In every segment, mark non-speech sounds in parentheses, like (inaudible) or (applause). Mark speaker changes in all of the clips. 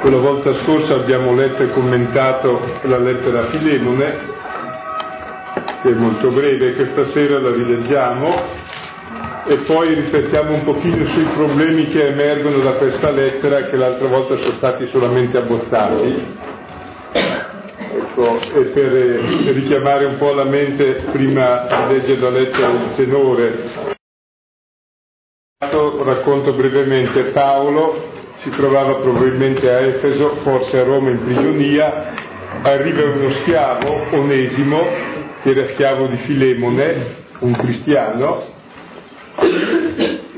Speaker 1: Quella volta scorsa abbiamo letto e commentato la lettera a Filemone, che è molto breve, questa sera la rileggiamo e poi riflettiamo un pochino sui problemi che emergono da questa lettera che l'altra volta sono stati solamente abbozzati. Ecco, e per richiamare un po' la mente prima di leggere la lettera il tenore, racconto brevemente Paolo si trovava probabilmente a Efeso, forse a Roma in prigionia, arriva uno schiavo, Onesimo, che era schiavo di Filemone, un cristiano,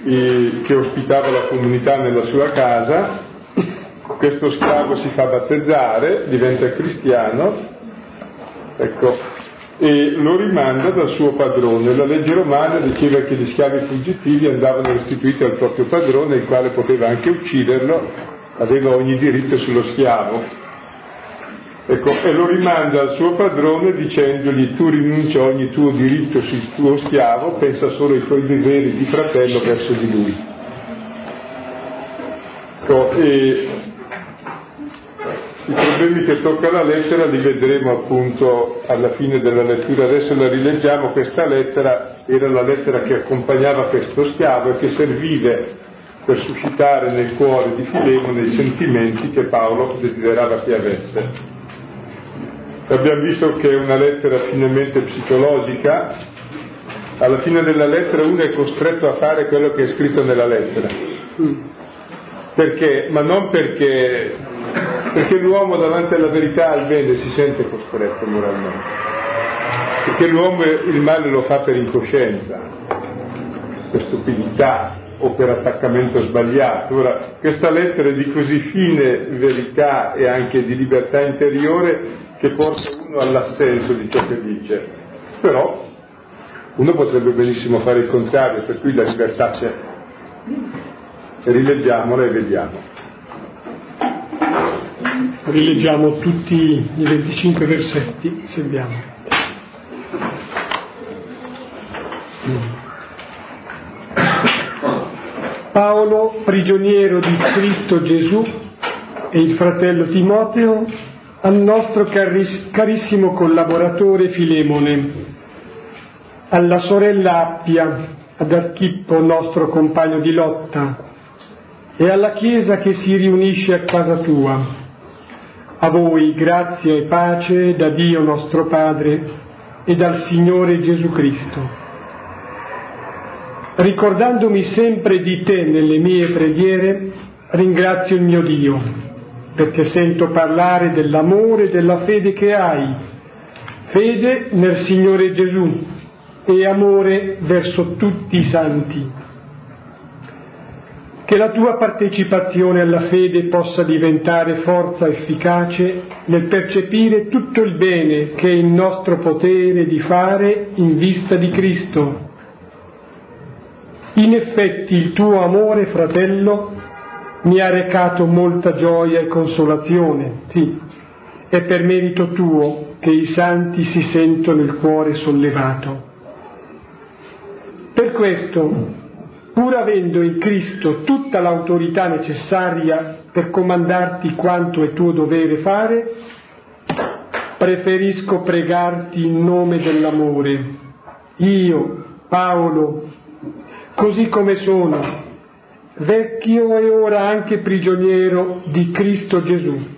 Speaker 1: che ospitava la comunità nella sua casa, questo schiavo si fa battezzare, diventa cristiano, ecco, e lo rimanda dal suo padrone. La legge romana diceva che gli schiavi fuggitivi andavano restituiti al proprio padrone, il quale poteva anche ucciderlo, aveva ogni diritto sullo schiavo. Ecco, e lo rimanda al suo padrone dicendogli tu rinuncia a ogni tuo diritto sul tuo schiavo, pensa solo ai tuoi doveri di fratello verso di lui. Ecco, e i problemi che tocca la lettera li vedremo appunto alla fine della lettura. Adesso la rileggiamo, questa lettera era la lettera che accompagnava questo schiavo e che serviva per suscitare nel cuore di Filemone i sentimenti che Paolo desiderava che avesse. Abbiamo visto che è una lettera finalmente psicologica, alla fine della lettera uno è costretto a fare quello che è scritto nella lettera. Perché? Ma non perché perché l'uomo davanti alla verità al bene si sente costretto moralmente, perché l'uomo il male lo fa per incoscienza, per stupidità o per attaccamento sbagliato. Ora, questa lettera è di così fine verità e anche di libertà interiore che porta uno all'assenso di ciò che dice, però uno potrebbe benissimo fare il contrario, per cui la libertà c'è. Rileggiamola e vediamo
Speaker 2: rileggiamo tutti i 25 versetti, se abbiamo. Paolo, prigioniero di Cristo Gesù, e il fratello Timoteo, al nostro caris- carissimo collaboratore Filemone, alla sorella Appia, ad Archippo, nostro compagno di lotta, e alla Chiesa che si riunisce a casa tua a voi grazia e pace da Dio nostro Padre e dal Signore Gesù Cristo. Ricordandomi sempre di te nelle mie preghiere, ringrazio il mio Dio, perché sento parlare dell'amore e della fede che hai, fede nel Signore Gesù e amore verso tutti i santi che la tua partecipazione alla fede possa diventare forza efficace nel percepire tutto il bene che è in nostro potere di fare in vista di Cristo. In effetti il tuo amore, fratello, mi ha recato molta gioia e consolazione, sì, è per merito tuo che i santi si sentono il cuore sollevato. Per questo, pur avendo in Cristo tutta l'autorità necessaria per comandarti quanto è tuo dovere fare, preferisco pregarti in nome dell'amore. Io, Paolo, così come sono, vecchio e ora anche prigioniero di Cristo Gesù.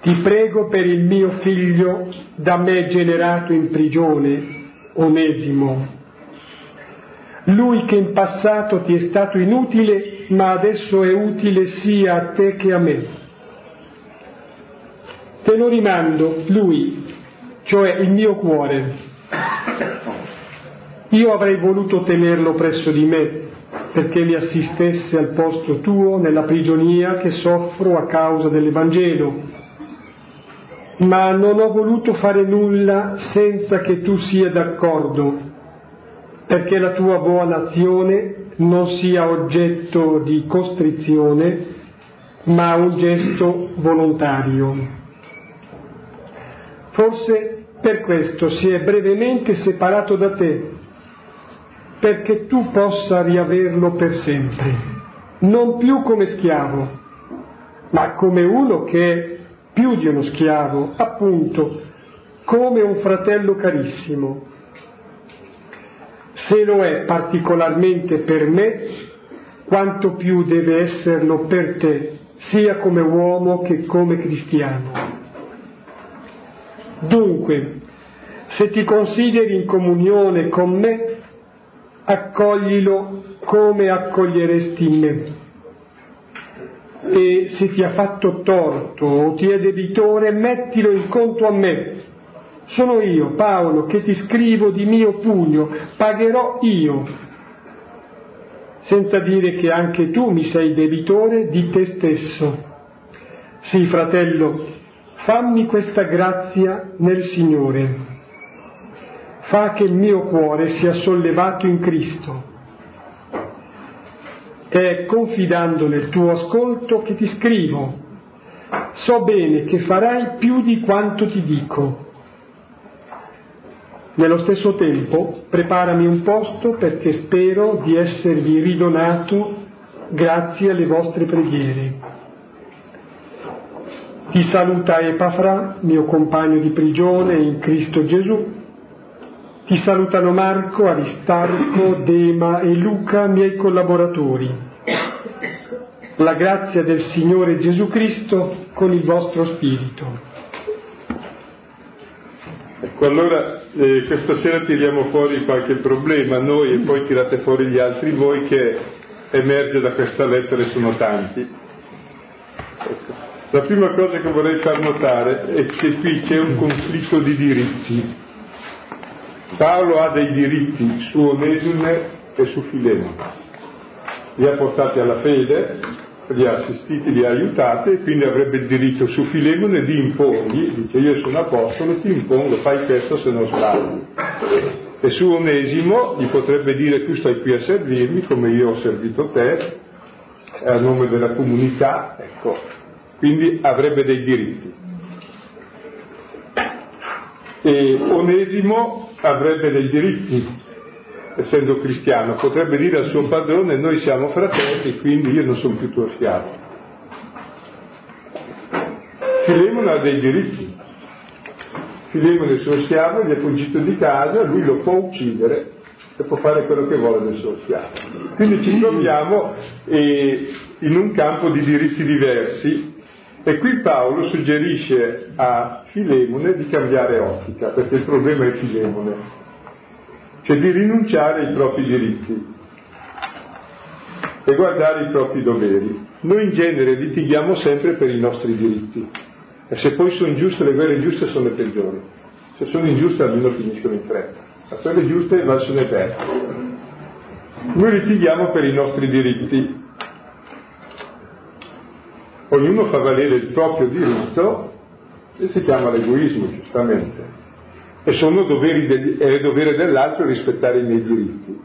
Speaker 2: Ti prego per il mio figlio da me generato in prigione, Onesimo, lui che in passato ti è stato inutile, ma adesso è utile sia a te che a me. Te lo rimando, lui, cioè il mio cuore. Io avrei voluto tenerlo presso di me perché mi assistesse al posto tuo nella prigionia che soffro a causa dell'Evangelo, ma non ho voluto fare nulla senza che tu sia d'accordo perché la tua buona azione non sia oggetto di costrizione, ma un gesto volontario. Forse per questo si è brevemente separato da te, perché tu possa riaverlo per sempre, non più come schiavo, ma come uno che è più di uno schiavo, appunto, come un fratello carissimo. Se lo è particolarmente per me, quanto più deve esserlo per te, sia come uomo che come cristiano. Dunque, se ti consideri in comunione con me, accoglilo come accoglieresti me. E se ti ha fatto torto o ti è debitore, mettilo in conto a me. Sono io, Paolo, che ti scrivo di mio pugno, pagherò io, senza dire che anche tu mi sei debitore di te stesso. Sì, fratello, fammi questa grazia nel Signore fa che il mio cuore sia sollevato in Cristo. È confidando nel tuo ascolto che ti scrivo. So bene che farai più di quanto ti dico. Nello stesso tempo preparami un posto perché spero di esservi ridonato grazie alle vostre preghiere. Ti saluta Epafra, mio compagno di prigione in Cristo Gesù, ti salutano Marco, Aristarco, Dema e Luca, miei collaboratori. La grazia del Signore Gesù Cristo con il vostro spirito.
Speaker 1: Ecco, allora eh, questa sera tiriamo fuori qualche problema noi e poi tirate fuori gli altri voi che emerge da questa lettera e sono tanti. Ecco. La prima cosa che vorrei far notare è che qui c'è un conflitto di diritti Paolo ha dei diritti su Onesime e su Filemone. Li ha portati alla fede, li ha assistiti, li ha aiutati e quindi avrebbe il diritto su Filemone di imporgli, dice io sono apostolo, ti impongo, fai questo se non sbagli. E su Onesimo gli potrebbe dire tu stai qui a servirmi come io ho servito te, a nome della comunità, ecco, quindi avrebbe dei diritti. E Onesimo avrebbe dei diritti, essendo cristiano, potrebbe dire al suo padrone noi siamo fratelli, quindi io non sono più tuo schiavo. Filemone ha dei diritti. Filemone è suo schiavo, gli è fuggito di casa, lui lo può uccidere e può fare quello che vuole del suo schiavo. Quindi ci troviamo eh, in un campo di diritti diversi e qui Paolo suggerisce a Filemone di cambiare ottica, perché il problema è Filemone, cioè di rinunciare ai propri diritti e guardare i propri doveri. Noi in genere litighiamo sempre per i nostri diritti e se poi sono giuste, le guerre giuste sono le peggiori. Se sono ingiuste almeno finiscono in fretta, ma quelle giuste lasciano perdere. Noi litighiamo per i nostri diritti ognuno fa valere il proprio diritto e si chiama l'egoismo, giustamente. E sono doveri degli, è dovere dell'altro rispettare i miei diritti.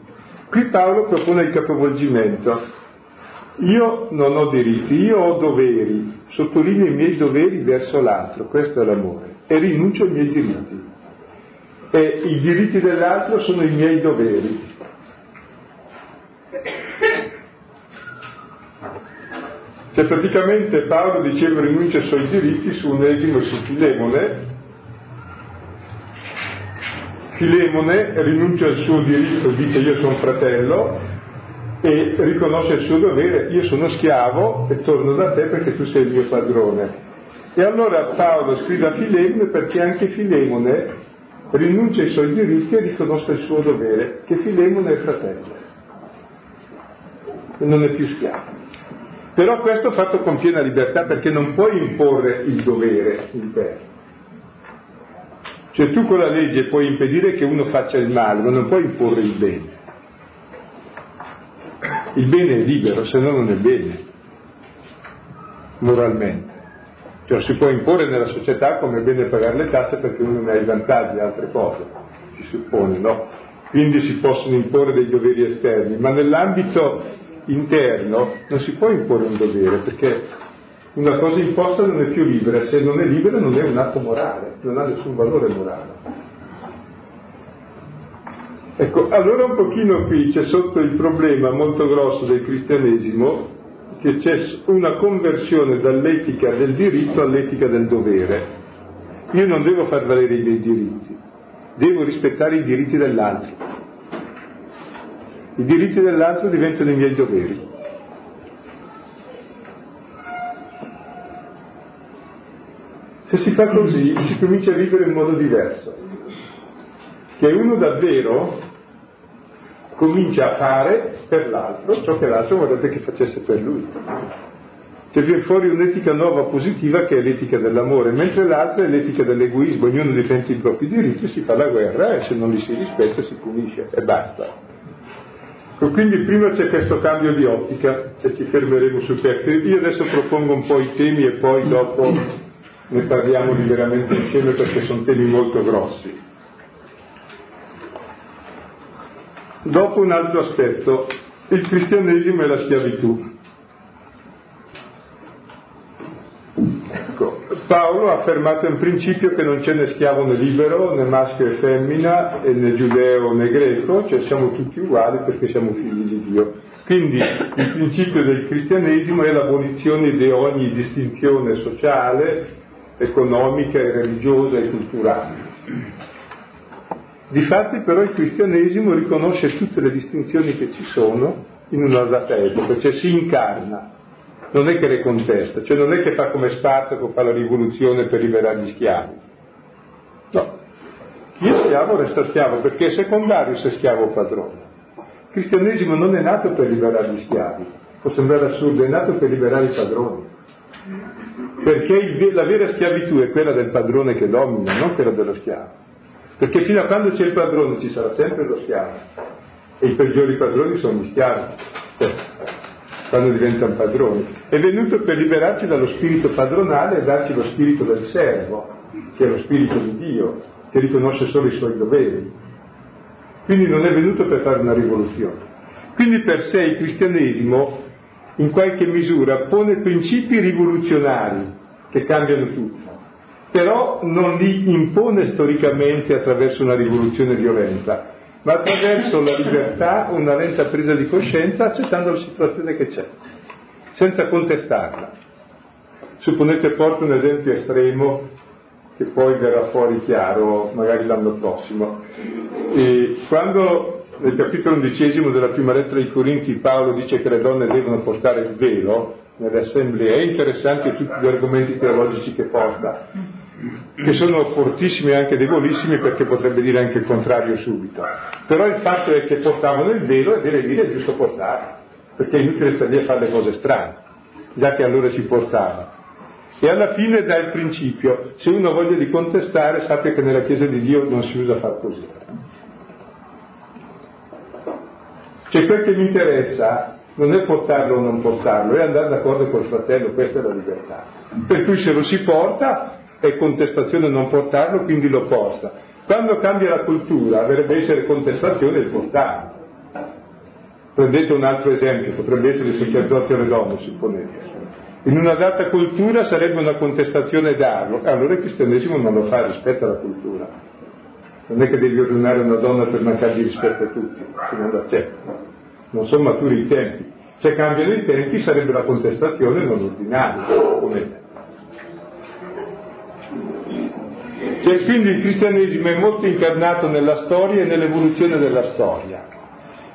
Speaker 1: Qui Paolo propone il capovolgimento. Io non ho diritti, io ho doveri, sottolineo i miei doveri verso l'altro, questo è l'amore, e rinuncio ai miei diritti. E i diritti dell'altro sono i miei doveri. Cioè praticamente Paolo diceva rinuncia ai suoi diritti su Onesimo e su Filemone, rinuncia al suo diritto, dice io sono fratello e riconosce il suo dovere, io sono schiavo e torno da te perché tu sei il mio padrone. E allora Paolo scrive a Filemone perché anche Filemone rinuncia ai suoi diritti e riconosce il suo dovere, che Filemone è fratello e non è più schiavo. Però questo fatto con piena libertà perché non puoi imporre il dovere te. Cioè tu con la legge puoi impedire che uno faccia il male, ma non puoi imporre il bene. Il bene è libero, se no non è bene, moralmente. Cioè si può imporre nella società come è bene pagare le tasse perché uno ne ha i vantaggi, altre cose, si suppone, no? Quindi si possono imporre dei doveri esterni, ma nell'ambito interno non si può imporre un dovere perché una cosa imposta non è più libera, se non è libera non è un atto morale, non ha nessun valore morale. Ecco, allora un pochino qui c'è sotto il problema molto grosso del cristianesimo che c'è una conversione dall'etica del diritto all'etica del dovere. Io non devo far valere i miei diritti, devo rispettare i diritti dell'altro. I diritti dell'altro diventano i miei doveri. Se si fa così si comincia a vivere in modo diverso, che uno davvero comincia a fare per l'altro ciò che l'altro vorrebbe che facesse per lui. Che viene fuori un'etica nuova positiva che è l'etica dell'amore, mentre l'altra è l'etica dell'egoismo, ognuno difende i propri diritti, si fa la guerra e se non li si rispetta si punisce e basta. Quindi prima c'è questo cambio di ottica e ci fermeremo su questo. Io adesso propongo un po' i temi e poi dopo ne parliamo liberamente insieme perché sono temi molto grossi. Dopo un altro aspetto, il cristianesimo e la schiavitù. Ecco, Paolo ha affermato in principio che non c'è né schiavo né libero, né maschio e femmina, né giudeo né greco, cioè siamo tutti uguali perché siamo figli di Dio. Quindi il principio del cristianesimo è l'abolizione di ogni distinzione sociale, economica e religiosa e culturale. Difatti però il cristianesimo riconosce tutte le distinzioni che ci sono in una data epoca, cioè si incarna, non è che le contesta, cioè non è che fa come Spartaco, fa la rivoluzione per liberare gli schiavi. No, chi è schiavo resta schiavo perché è secondario se schiavo o padrone. Il cristianesimo non è nato per liberare gli schiavi, può sembrare assurdo, è nato per liberare i padroni perché la vera schiavitù è quella del padrone che domina, non quella dello schiavo. Perché fino a quando c'è il padrone ci sarà sempre lo schiavo. E i peggiori padroni sono gli schiavi, cioè, quando diventano padroni. È venuto per liberarci dallo spirito padronale e darci lo spirito del servo, che è lo spirito di Dio, che riconosce solo i suoi doveri. Quindi non è venuto per fare una rivoluzione. Quindi per sé il cristianesimo in qualche misura pone principi rivoluzionari che cambiano tutto, però non li impone storicamente attraverso una rivoluzione violenta, ma attraverso la libertà, una lenta presa di coscienza, accettando la situazione che c'è, senza contestarla. Supponete porto un esempio estremo che poi verrà fuori chiaro magari l'anno prossimo. E quando nel capitolo undicesimo della prima lettera ai Corinti Paolo dice che le donne devono portare il velo nelle assemblee, è interessante tutti gli argomenti teologici che porta, che sono fortissimi e anche debolissimi perché potrebbe dire anche il contrario subito. Però il fatto è che portavano il velo e deve dire è giusto portarlo, perché è inutile stare lì a fare le cose strane, già che allora si portava. E alla fine dà il principio, se uno ha voglia di contestare sappia che nella Chiesa di Dio non si usa far così. Cioè quel che mi interessa non è portarlo o non portarlo, è andare d'accordo col fratello, questa è la libertà. Per cui se lo si porta è contestazione non portarlo, quindi lo porta. Quando cambia la cultura dovrebbe essere contestazione il portarlo. Prendete un altro esempio, potrebbe essere il sacerdote donne, supponete. In una data cultura sarebbe una contestazione darlo, allora il cristianesimo non lo fa rispetto alla cultura non è che devi ordinare una donna per mancare di rispetto a tutti, se non l'accetta. Non sono maturi i tempi. Se cambiano i tempi sarebbe la contestazione non ordinaria, come cioè, quindi il cristianesimo è molto incarnato nella storia e nell'evoluzione della storia.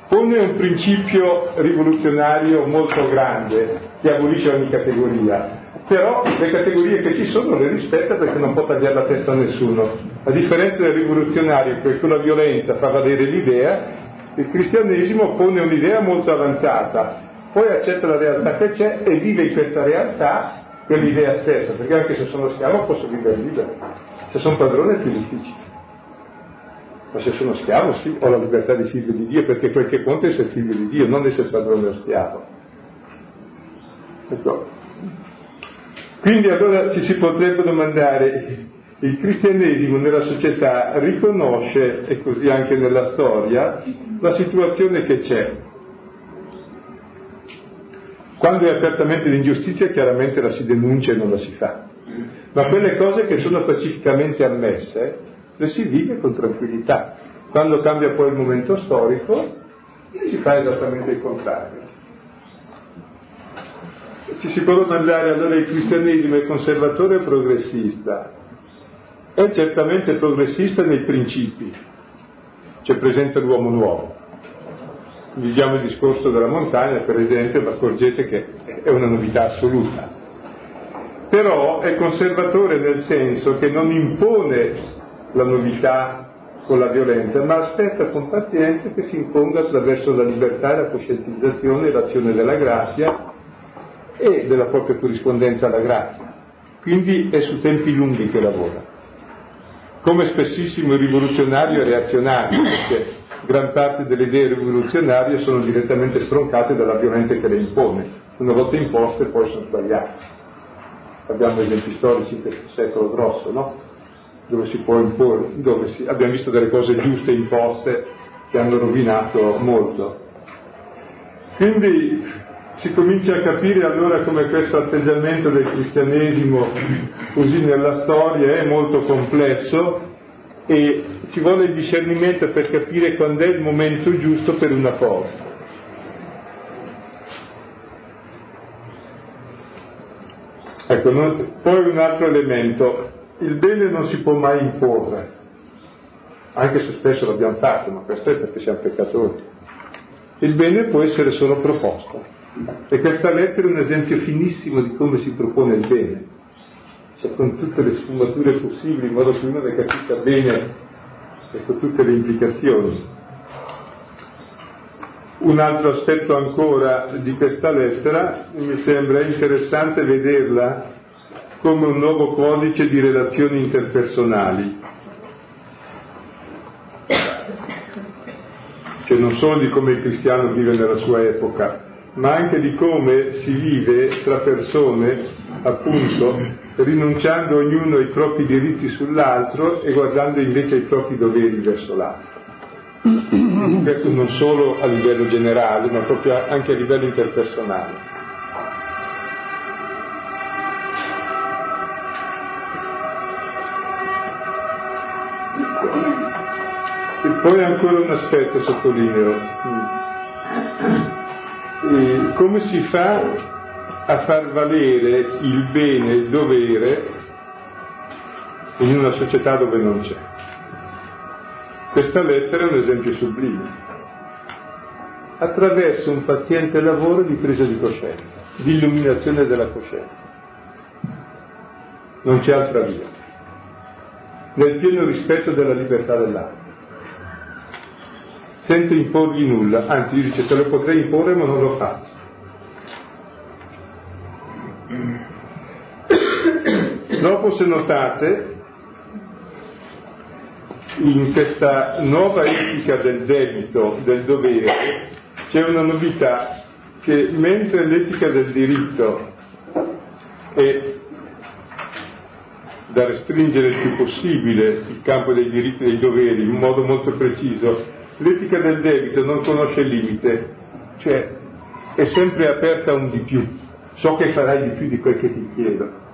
Speaker 1: Pone un principio rivoluzionario molto grande che abolisce ogni categoria, però le categorie che ci sono le rispetta perché non può tagliare la testa a nessuno. A differenza del rivoluzionario che con la violenza fa valere l'idea, il cristianesimo pone un'idea molto avanzata, poi accetta la realtà che c'è e vive in questa realtà quell'idea stessa, perché anche se sono schiavo posso vivere libero, se sono padrone è più difficile. Ma se sono schiavo sì, ho la libertà di figlio di Dio, perché quel che conta è essere figlio di Dio, non essere padrone o schiavo. Ecco. Quindi allora ci si potrebbe domandare, il cristianesimo nella società riconosce, e così anche nella storia, la situazione che c'è. Quando è apertamente l'ingiustizia chiaramente la si denuncia e non la si fa, ma quelle cose che sono pacificamente ammesse le si vive con tranquillità. Quando cambia poi il momento storico, si fa esattamente il contrario. Ci si può domandare allora il cristianesimo è conservatore o progressista? È certamente progressista nei principi, c'è presente l'uomo nuovo. Viviamo il discorso della montagna, per esempio, ma accorgete che è una novità assoluta. Però è conservatore nel senso che non impone la novità con la violenza, ma aspetta con pazienza che si imponga attraverso la libertà la coscientizzazione e l'azione della grazia e della propria corrispondenza alla grazia. Quindi è su tempi lunghi che lavora. Come spessissimo il rivoluzionario è reazionario, perché gran parte delle idee rivoluzionarie sono direttamente stroncate dalla violenza che le impone. Una volta imposte poi sono sbagliate. Abbiamo esempi storici questo secolo grosso, no? dove si può imporre, dove si, abbiamo visto delle cose giuste imposte che hanno rovinato molto. Quindi si comincia a capire allora come questo atteggiamento del cristianesimo così nella storia è molto complesso e ci vuole il discernimento per capire quando è il momento giusto per una cosa. Ecco, non, poi un altro elemento, il bene non si può mai imporre, anche se spesso l'abbiamo fatto, ma questo è perché siamo peccatori. Il bene può essere solo proposto. E questa lettera è un esempio finissimo di come si propone il bene, cioè con tutte le sfumature possibili, in modo che uno ne capisca bene con tutte le implicazioni. Un altro aspetto ancora di questa lettera mi sembra interessante vederla come un nuovo codice di relazioni interpersonali, cioè non solo di come il cristiano vive nella sua epoca, ma anche di come si vive tra persone, appunto, rinunciando ognuno ai propri diritti sull'altro e guardando invece ai propri doveri verso l'altro. Questo non solo a livello generale, ma proprio anche a livello interpersonale. E poi ancora un aspetto sottolineo. Come si fa a far valere il bene e il dovere in una società dove non c'è? Questa lettera è un esempio sublime. Attraverso un paziente lavoro di presa di coscienza, di illuminazione della coscienza. Non c'è altra via nel pieno rispetto della libertà dell'altro, senza imporgli nulla, anzi dice te lo potrei imporre ma non lo faccio. Dopo se notate, in questa nuova etica del debito, del dovere, c'è una novità che mentre l'etica del diritto è da restringere il più possibile il campo dei diritti e dei doveri in modo molto preciso, l'etica del debito non conosce limite, cioè è sempre aperta a un di più. So che farai di più di quel che ti chiedo.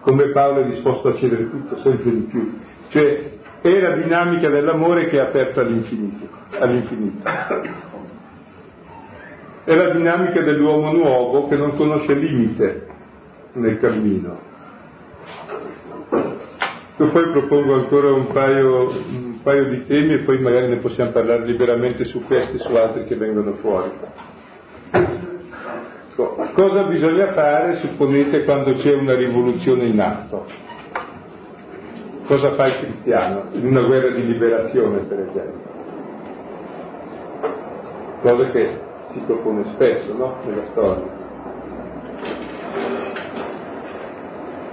Speaker 1: Come Paolo è disposto a chiedere tutto, sempre di più. Cioè è la dinamica dell'amore che è aperta all'infinito. all'infinito. È la dinamica dell'uomo nuovo che non conosce limite nel cammino io poi propongo ancora un paio, un paio di temi e poi magari ne possiamo parlare liberamente su questi e su altri che vengono fuori. Cosa bisogna fare, supponete, quando c'è una rivoluzione in atto? Cosa fa il cristiano in una guerra di liberazione, per esempio? Cosa che si propone spesso, no? Nella storia.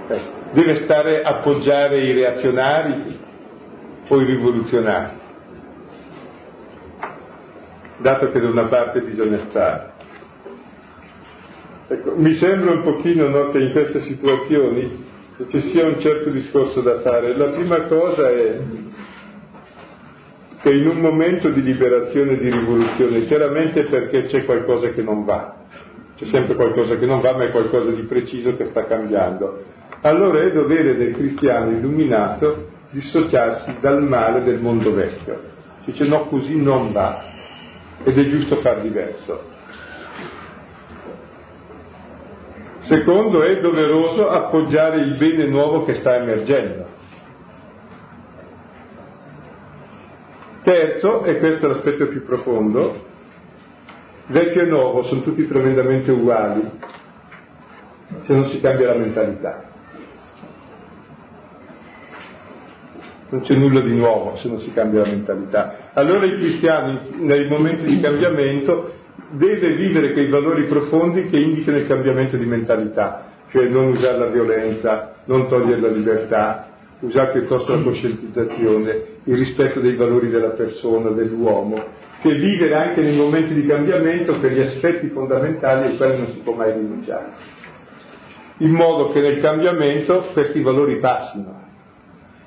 Speaker 1: Ecco deve stare a appoggiare i reazionari o i rivoluzionari, dato che da una parte bisogna stare. Ecco, mi sembra un pochino no, che in queste situazioni ci sia un certo discorso da fare. La prima cosa è che in un momento di liberazione e di rivoluzione, chiaramente perché c'è qualcosa che non va, c'è sempre qualcosa che non va, ma è qualcosa di preciso che sta cambiando allora è dovere del cristiano illuminato dissociarsi dal male del mondo vecchio, Dice no, così non va ed è giusto far diverso. Secondo, è doveroso appoggiare il bene nuovo che sta emergendo. Terzo, e questo è l'aspetto più profondo, vecchio e nuovo sono tutti tremendamente uguali se non si cambia la mentalità. Non c'è nulla di nuovo se non si cambia la mentalità. Allora il cristiano nei momenti di cambiamento deve vivere quei valori profondi che indicano il cambiamento di mentalità, cioè non usare la violenza, non togliere la libertà, usare piuttosto la coscientizzazione, il rispetto dei valori della persona, dell'uomo, che vivere anche nei momenti di cambiamento per gli aspetti fondamentali ai quali non si può mai rinunciare, in modo che nel cambiamento questi valori passino.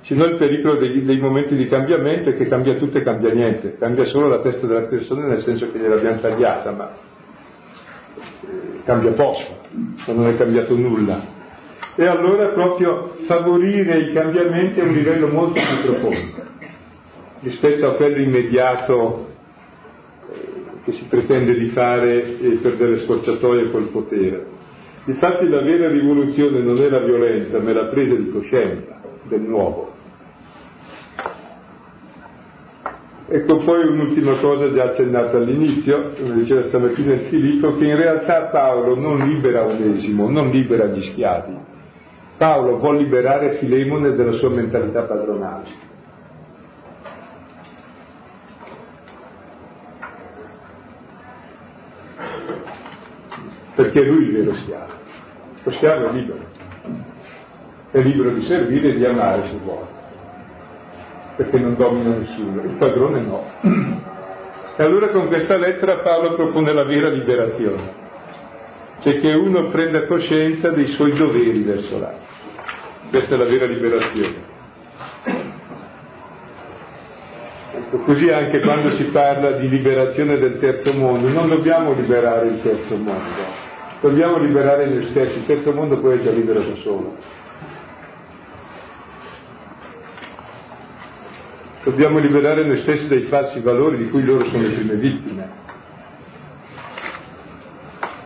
Speaker 1: Se no il pericolo dei, dei, momenti di cambiamento è che cambia tutto e cambia niente, cambia solo la testa della persona nel senso che gliel'abbiamo tagliata, ma eh, cambia poco, non è cambiato nulla. E allora proprio favorire i cambiamenti a un livello molto più profondo rispetto a quello immediato che si pretende di fare per delle scorciatoie col potere. Infatti la vera rivoluzione non è la violenza, ma è la presa di coscienza del nuovo. Ecco poi un'ultima cosa già accennata all'inizio, come diceva stamattina il Filippo, che in realtà Paolo non libera Onesimo, non libera gli schiavi. Paolo vuole liberare Filemone dalla sua mentalità padronale. perché è lui il vero schiavo. Lo schiavo è libero, è libero di servire e di amare se vuole, perché non domina nessuno, il padrone no. (clears throat) E allora con questa lettera Paolo propone la vera liberazione, cioè che uno prenda coscienza dei suoi doveri verso l'altro. Questa è la vera liberazione. Ecco, così anche quando si parla di liberazione del terzo mondo, non dobbiamo liberare il terzo mondo, Dobbiamo liberare noi stessi, il terzo mondo poi è già libero da solo. Dobbiamo liberare noi stessi dai falsi valori di cui loro sono le prime vittime.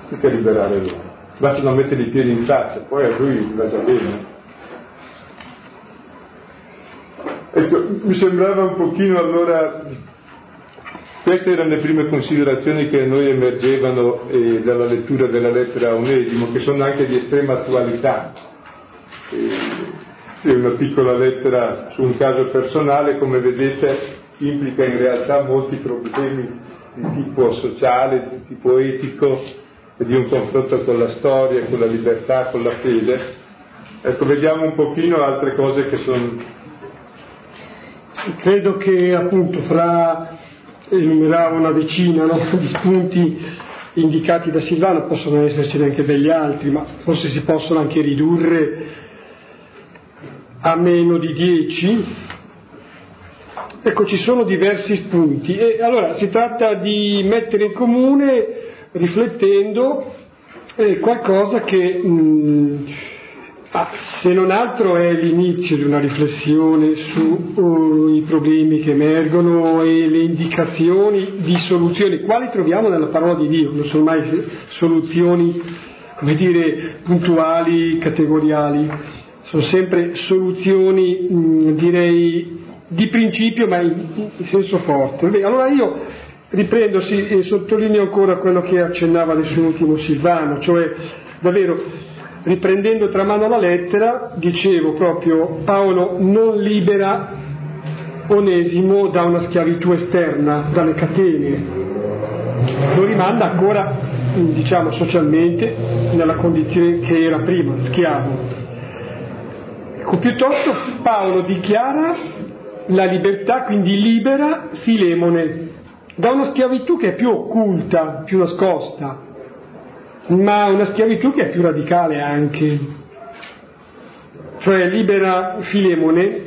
Speaker 1: Mica liberare loro. Basta non mettere i piedi in faccia, poi a lui va già bene. Ecco, mi sembrava un pochino allora queste erano le prime considerazioni che a noi emergevano eh, dalla lettura della lettera a Onesimo, che sono anche di estrema attualità. Eh, è una piccola lettera su un caso personale, come vedete, implica in realtà molti problemi di tipo sociale, di tipo etico, e di un confronto con la storia, con la libertà, con la fede. Ecco, vediamo un pochino altre cose che sono...
Speaker 2: Credo che appunto fra enumerava una decina no, (laughs) di spunti indicati da Silvano, possono esserci anche degli altri, ma forse si possono anche ridurre a meno di dieci. Ecco, ci sono diversi spunti. E allora si tratta di mettere in comune, riflettendo, eh, qualcosa che mh, Ah, se non altro è l'inizio di una riflessione sui uh, problemi che emergono e le indicazioni di soluzioni, quali troviamo nella parola di Dio, non sono mai soluzioni, come dire, puntuali, categoriali, sono sempre soluzioni, mh, direi, di principio, ma in, in senso forte. Beh, allora io riprendo sì, e sottolineo ancora quello che accennava adesso l'ultimo Silvano, cioè davvero riprendendo tra mano la lettera, dicevo proprio Paolo non libera Onesimo da una schiavitù esterna, dalle catene, lo rimanda ancora, diciamo, socialmente nella condizione che era prima, schiavo. Ecco, piuttosto Paolo dichiara la libertà, quindi libera Filemone da una schiavitù che è più occulta, più nascosta, ma una schiavitù che è più radicale anche, cioè libera Filemone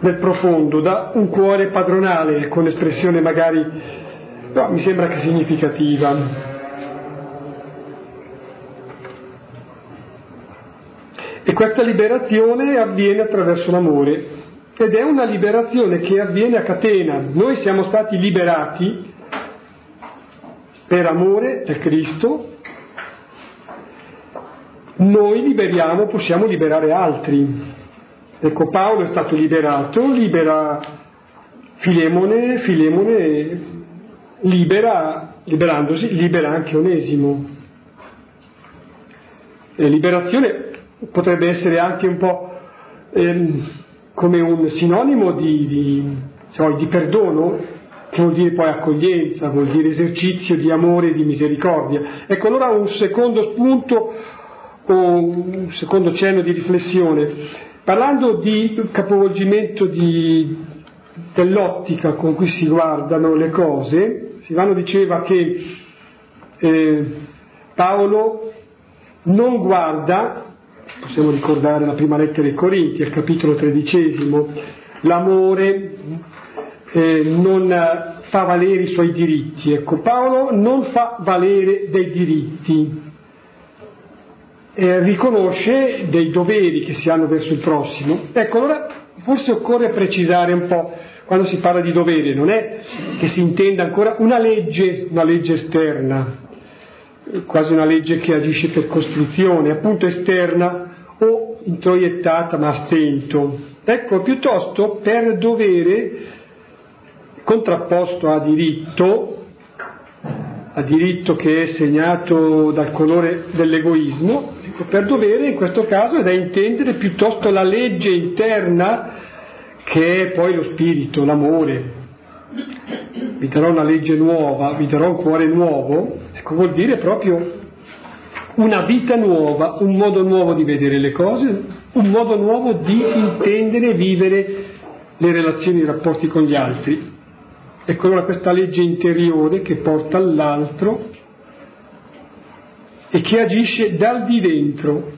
Speaker 2: nel profondo da un cuore padronale, con espressione magari, però mi sembra che significativa. E questa liberazione avviene attraverso l'amore, ed è una liberazione che avviene a catena. Noi siamo stati liberati per amore del Cristo, noi liberiamo, possiamo liberare altri. Ecco, Paolo è stato liberato, libera Filemone, Filemone libera, liberandosi, libera anche Onesimo. E liberazione potrebbe essere anche un po' ehm, come un sinonimo di, di, cioè, di perdono, che vuol dire poi accoglienza, vuol dire esercizio di amore e di misericordia. Ecco allora un secondo spunto o un secondo cenno di riflessione. Parlando di capovolgimento di, dell'ottica con cui si guardano le cose, Silvano diceva che eh, Paolo non guarda, possiamo ricordare la prima lettera ai Corinti, al capitolo tredicesimo, l'amore eh, non fa valere i suoi diritti. Ecco, Paolo non fa valere dei diritti, eh, riconosce dei doveri che si hanno verso il prossimo. Ecco, allora forse occorre precisare un po', quando si parla di dovere, non è che si intenda ancora una legge, una legge esterna, quasi una legge che agisce per costruzione, appunto esterna o introiettata ma a stento. Ecco, piuttosto per dovere contrapposto a diritto, a diritto che è segnato dal colore dell'egoismo, ecco, per dovere in questo caso è da intendere piuttosto la legge interna che è poi lo spirito, l'amore. Vi darò una legge nuova, vi darò un cuore nuovo, ecco vuol dire proprio una vita nuova, un modo nuovo di vedere le cose, un modo nuovo di intendere e vivere le relazioni i rapporti con gli altri. Ecco allora questa legge interiore che porta all'altro e che agisce dal di dentro.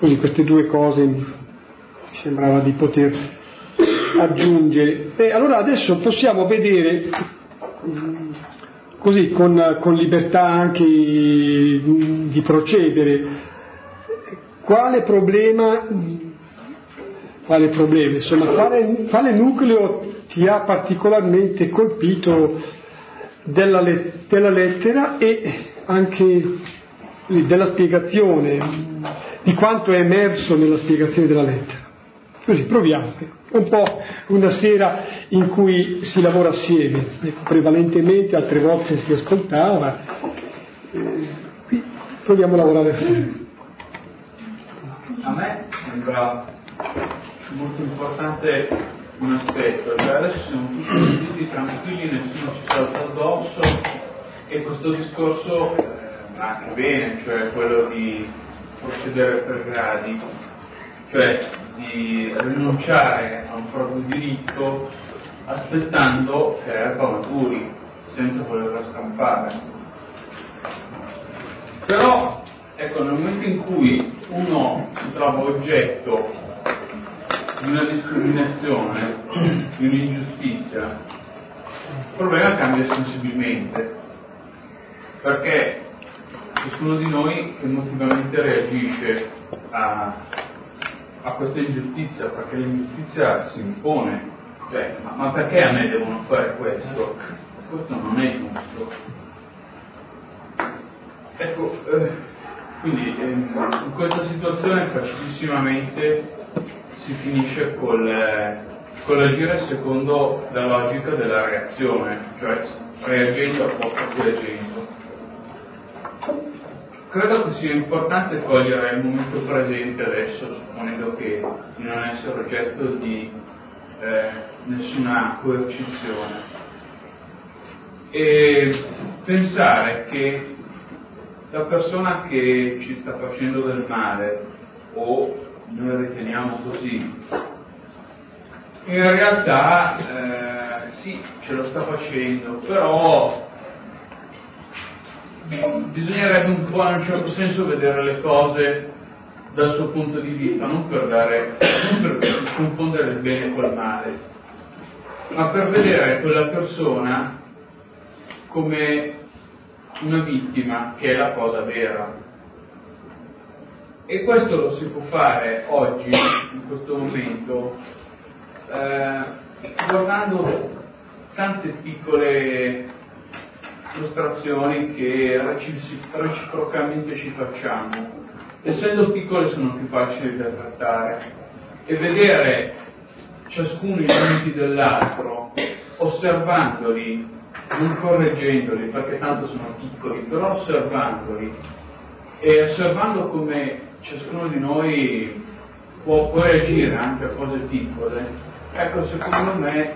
Speaker 2: Così queste due cose mi sembrava di poter aggiungere. E allora adesso possiamo vedere così con, con libertà anche di procedere. Quale problema quale problema, insomma, quale, quale, nucleo ti ha particolarmente colpito della, della lettera e anche della spiegazione, di quanto è emerso nella spiegazione della lettera. Così proviamo, un po' una sera in cui si lavora assieme, ecco, prevalentemente altre volte si ascoltava, eh, qui proviamo a lavorare assieme.
Speaker 3: A me sembra molto importante un aspetto, cioè adesso siamo tutti tutti tranquilli, nessuno ci salta addosso e questo discorso eh, va anche bene, cioè quello di procedere per gradi, cioè di rinunciare a un proprio diritto aspettando che l'erba maturi, senza volerla scampare. Però, ecco, nel momento in cui uno si trova oggetto di una discriminazione, di un'ingiustizia, il problema cambia sensibilmente, perché ciascuno di noi emotivamente reagisce a, a questa ingiustizia, perché l'ingiustizia si impone, cioè, ma, ma perché a me devono fare questo? Questo non è giusto. Ecco, eh, quindi eh, in questa situazione facilissimamente si finisce col, con l'agire secondo la logica della reazione, cioè reagendo a poco reagendo. Credo che sia importante cogliere il momento presente adesso, supponendo che non essere oggetto di eh, nessuna coercizione, e pensare che la persona che ci sta facendo del male o noi riteniamo così. In realtà eh, sì, ce lo sta facendo, però bisognerebbe un po' in un certo senso vedere le cose dal suo punto di vista, non per, dare, non per confondere il bene col male, ma per vedere quella persona come una vittima che è la cosa vera. E questo lo si può fare oggi, in questo momento, eh, guardando tante piccole illustrazioni che reciprocamente ci facciamo. Essendo piccole sono più facili da trattare e vedere ciascuno i limiti dell'altro, osservandoli, non correggendoli perché tanto sono piccoli, però osservandoli e osservando come ciascuno di noi può, può reagire anche a cose piccole, ecco secondo me,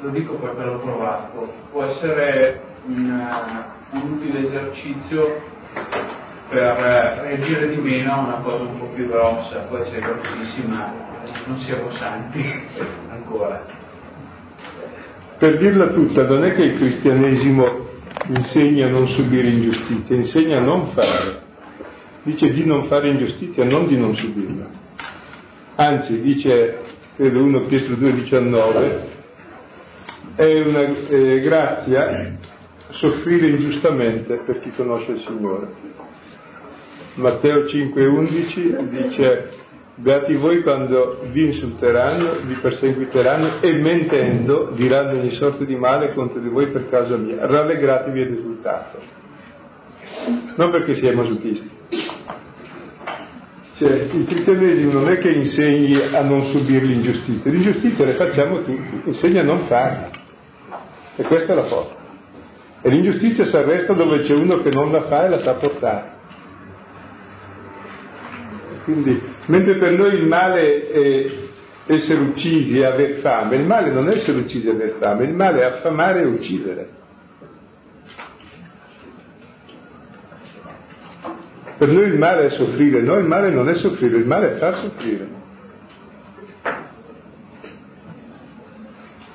Speaker 3: lo dico perché l'ho provato, può essere un, un utile esercizio per reagire di meno a una cosa un po' più grossa, se è grossissima non siamo santi (laughs) ancora.
Speaker 1: Per dirla tutta, non è che il cristianesimo insegna a non subire ingiustizia, insegna a non fare. Dice di non fare ingiustizia, non di non subirla. Anzi, dice, credo 1 Pietro 2,19, è una eh, grazia soffrire ingiustamente per chi conosce il Signore. Matteo 5,11 dice Beati voi quando vi insulteranno, vi perseguiteranno e mentendo diranno ogni sorta di male contro di voi per causa mia. Rallegratevi ed esultate. Non perché sia masochisti. Cioè, il cristianesimo non è che insegni a non subire l'ingiustizia, l'ingiustizia le facciamo tutti, insegna a non farla. E questa è la forza. E l'ingiustizia si arresta dove c'è uno che non la fa e la sa portare. Quindi, mentre per noi il male è essere uccisi e aver fame, il male non è essere uccisi e aver fame, il male è affamare e uccidere. Per noi il male è soffrire, no, il male non è soffrire, il male è far soffrire.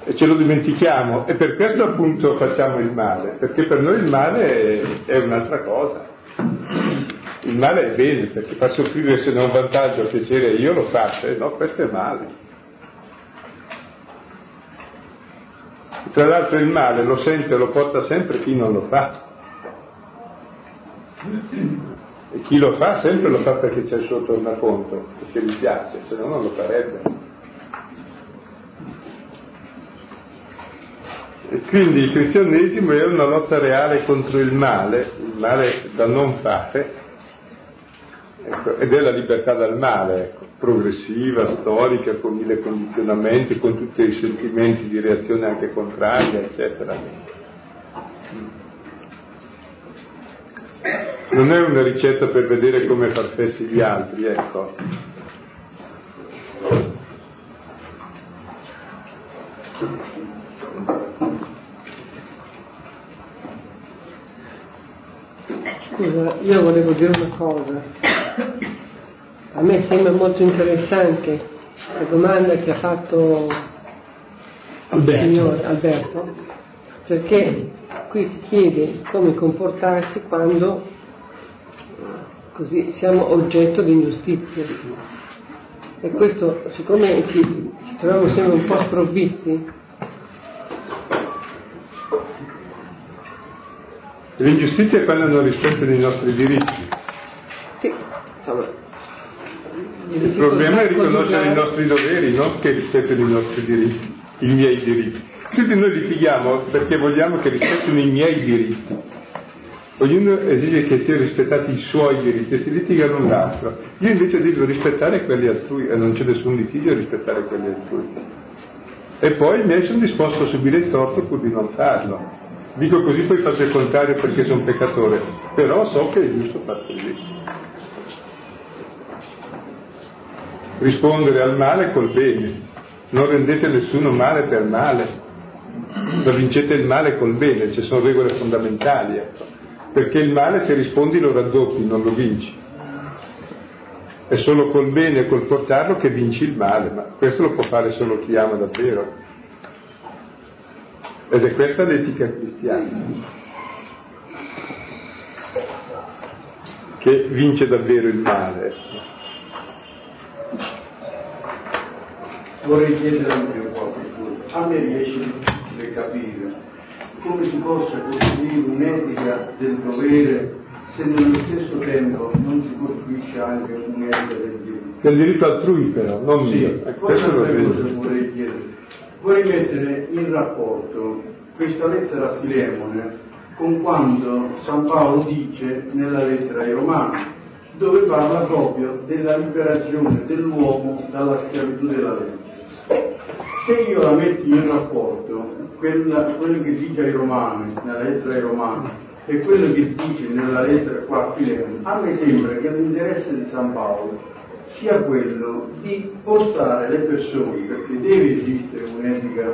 Speaker 1: E ce lo dimentichiamo e per questo appunto facciamo il male, perché per noi il male è, è un'altra cosa. Il male è bene, perché fa soffrire se non vantaggio o piacere io lo faccio, e no, questo è male. Tra l'altro il male lo sente e lo porta sempre chi non lo fa. E chi lo fa sempre lo fa perché c'è il suo tornaconto, perché gli piace, se no non lo farebbe. Quindi il cristianesimo è una lotta reale contro il male, il male da non fare, ecco, ed è la libertà dal male, ecco, progressiva, storica, con mille condizionamenti, con tutti i sentimenti di reazione anche contraria, eccetera. Non è una ricetta per vedere come far fessi gli altri, ecco.
Speaker 4: Scusa, io volevo dire una cosa. A me sembra molto interessante la domanda che ha fatto Alberto. il signore Alberto, perché qui si chiede come comportarsi quando così siamo oggetto di ingiustizia. E questo, siccome ci, ci troviamo sempre un po' sprovvisti,
Speaker 1: L'ingiustizia è quando non rispettano i nostri diritti.
Speaker 4: Sì, insomma.
Speaker 1: Il problema è riconoscere i nostri doveri, non che rispettino i nostri diritti, i miei diritti. Tutti noi litighiamo perché vogliamo che rispettino i miei diritti. Ognuno esige che siano rispettati i suoi diritti e si litiga l'un l'altro. Io invece devo rispettare quelli altrui e non c'è nessun litigio a rispettare quelli altrui. E poi i miei sono disposto a subire il torto pur di non farlo. Dico così poi faccio il contrario perché sono peccatore, però so che è giusto far così. Rispondere al male col bene, non rendete nessuno male per male, ma vincete il male col bene, ci sono regole fondamentali, ecco. perché il male se rispondi lo raddoppi, non lo vinci. È solo col bene e col portarlo che vinci il male, ma questo lo può fare solo chi ama davvero. Ed è questa l'etica cristiana, che vince davvero il male.
Speaker 5: Vorrei chiedere anche un po', a me riesce difficile capire come si possa costruire un'etica del dovere se nello stesso tempo non si costruisce anche un'etica del diritto.
Speaker 1: Del diritto altrui però, non
Speaker 5: sì,
Speaker 1: mio.
Speaker 5: Cosa vorrei chiedere. Vorrei mettere in rapporto questa lettera a Filemone con quando San Paolo dice nella lettera ai Romani, dove parla proprio della liberazione dell'uomo dalla schiavitù della legge. Se io la metto in rapporto, quella, quello che dice ai Romani, nella lettera ai Romani, e quello che dice nella lettera qua a Filemone, a me sembra che l'interesse di San Paolo sia quello di portare le persone, perché deve esistere un'etica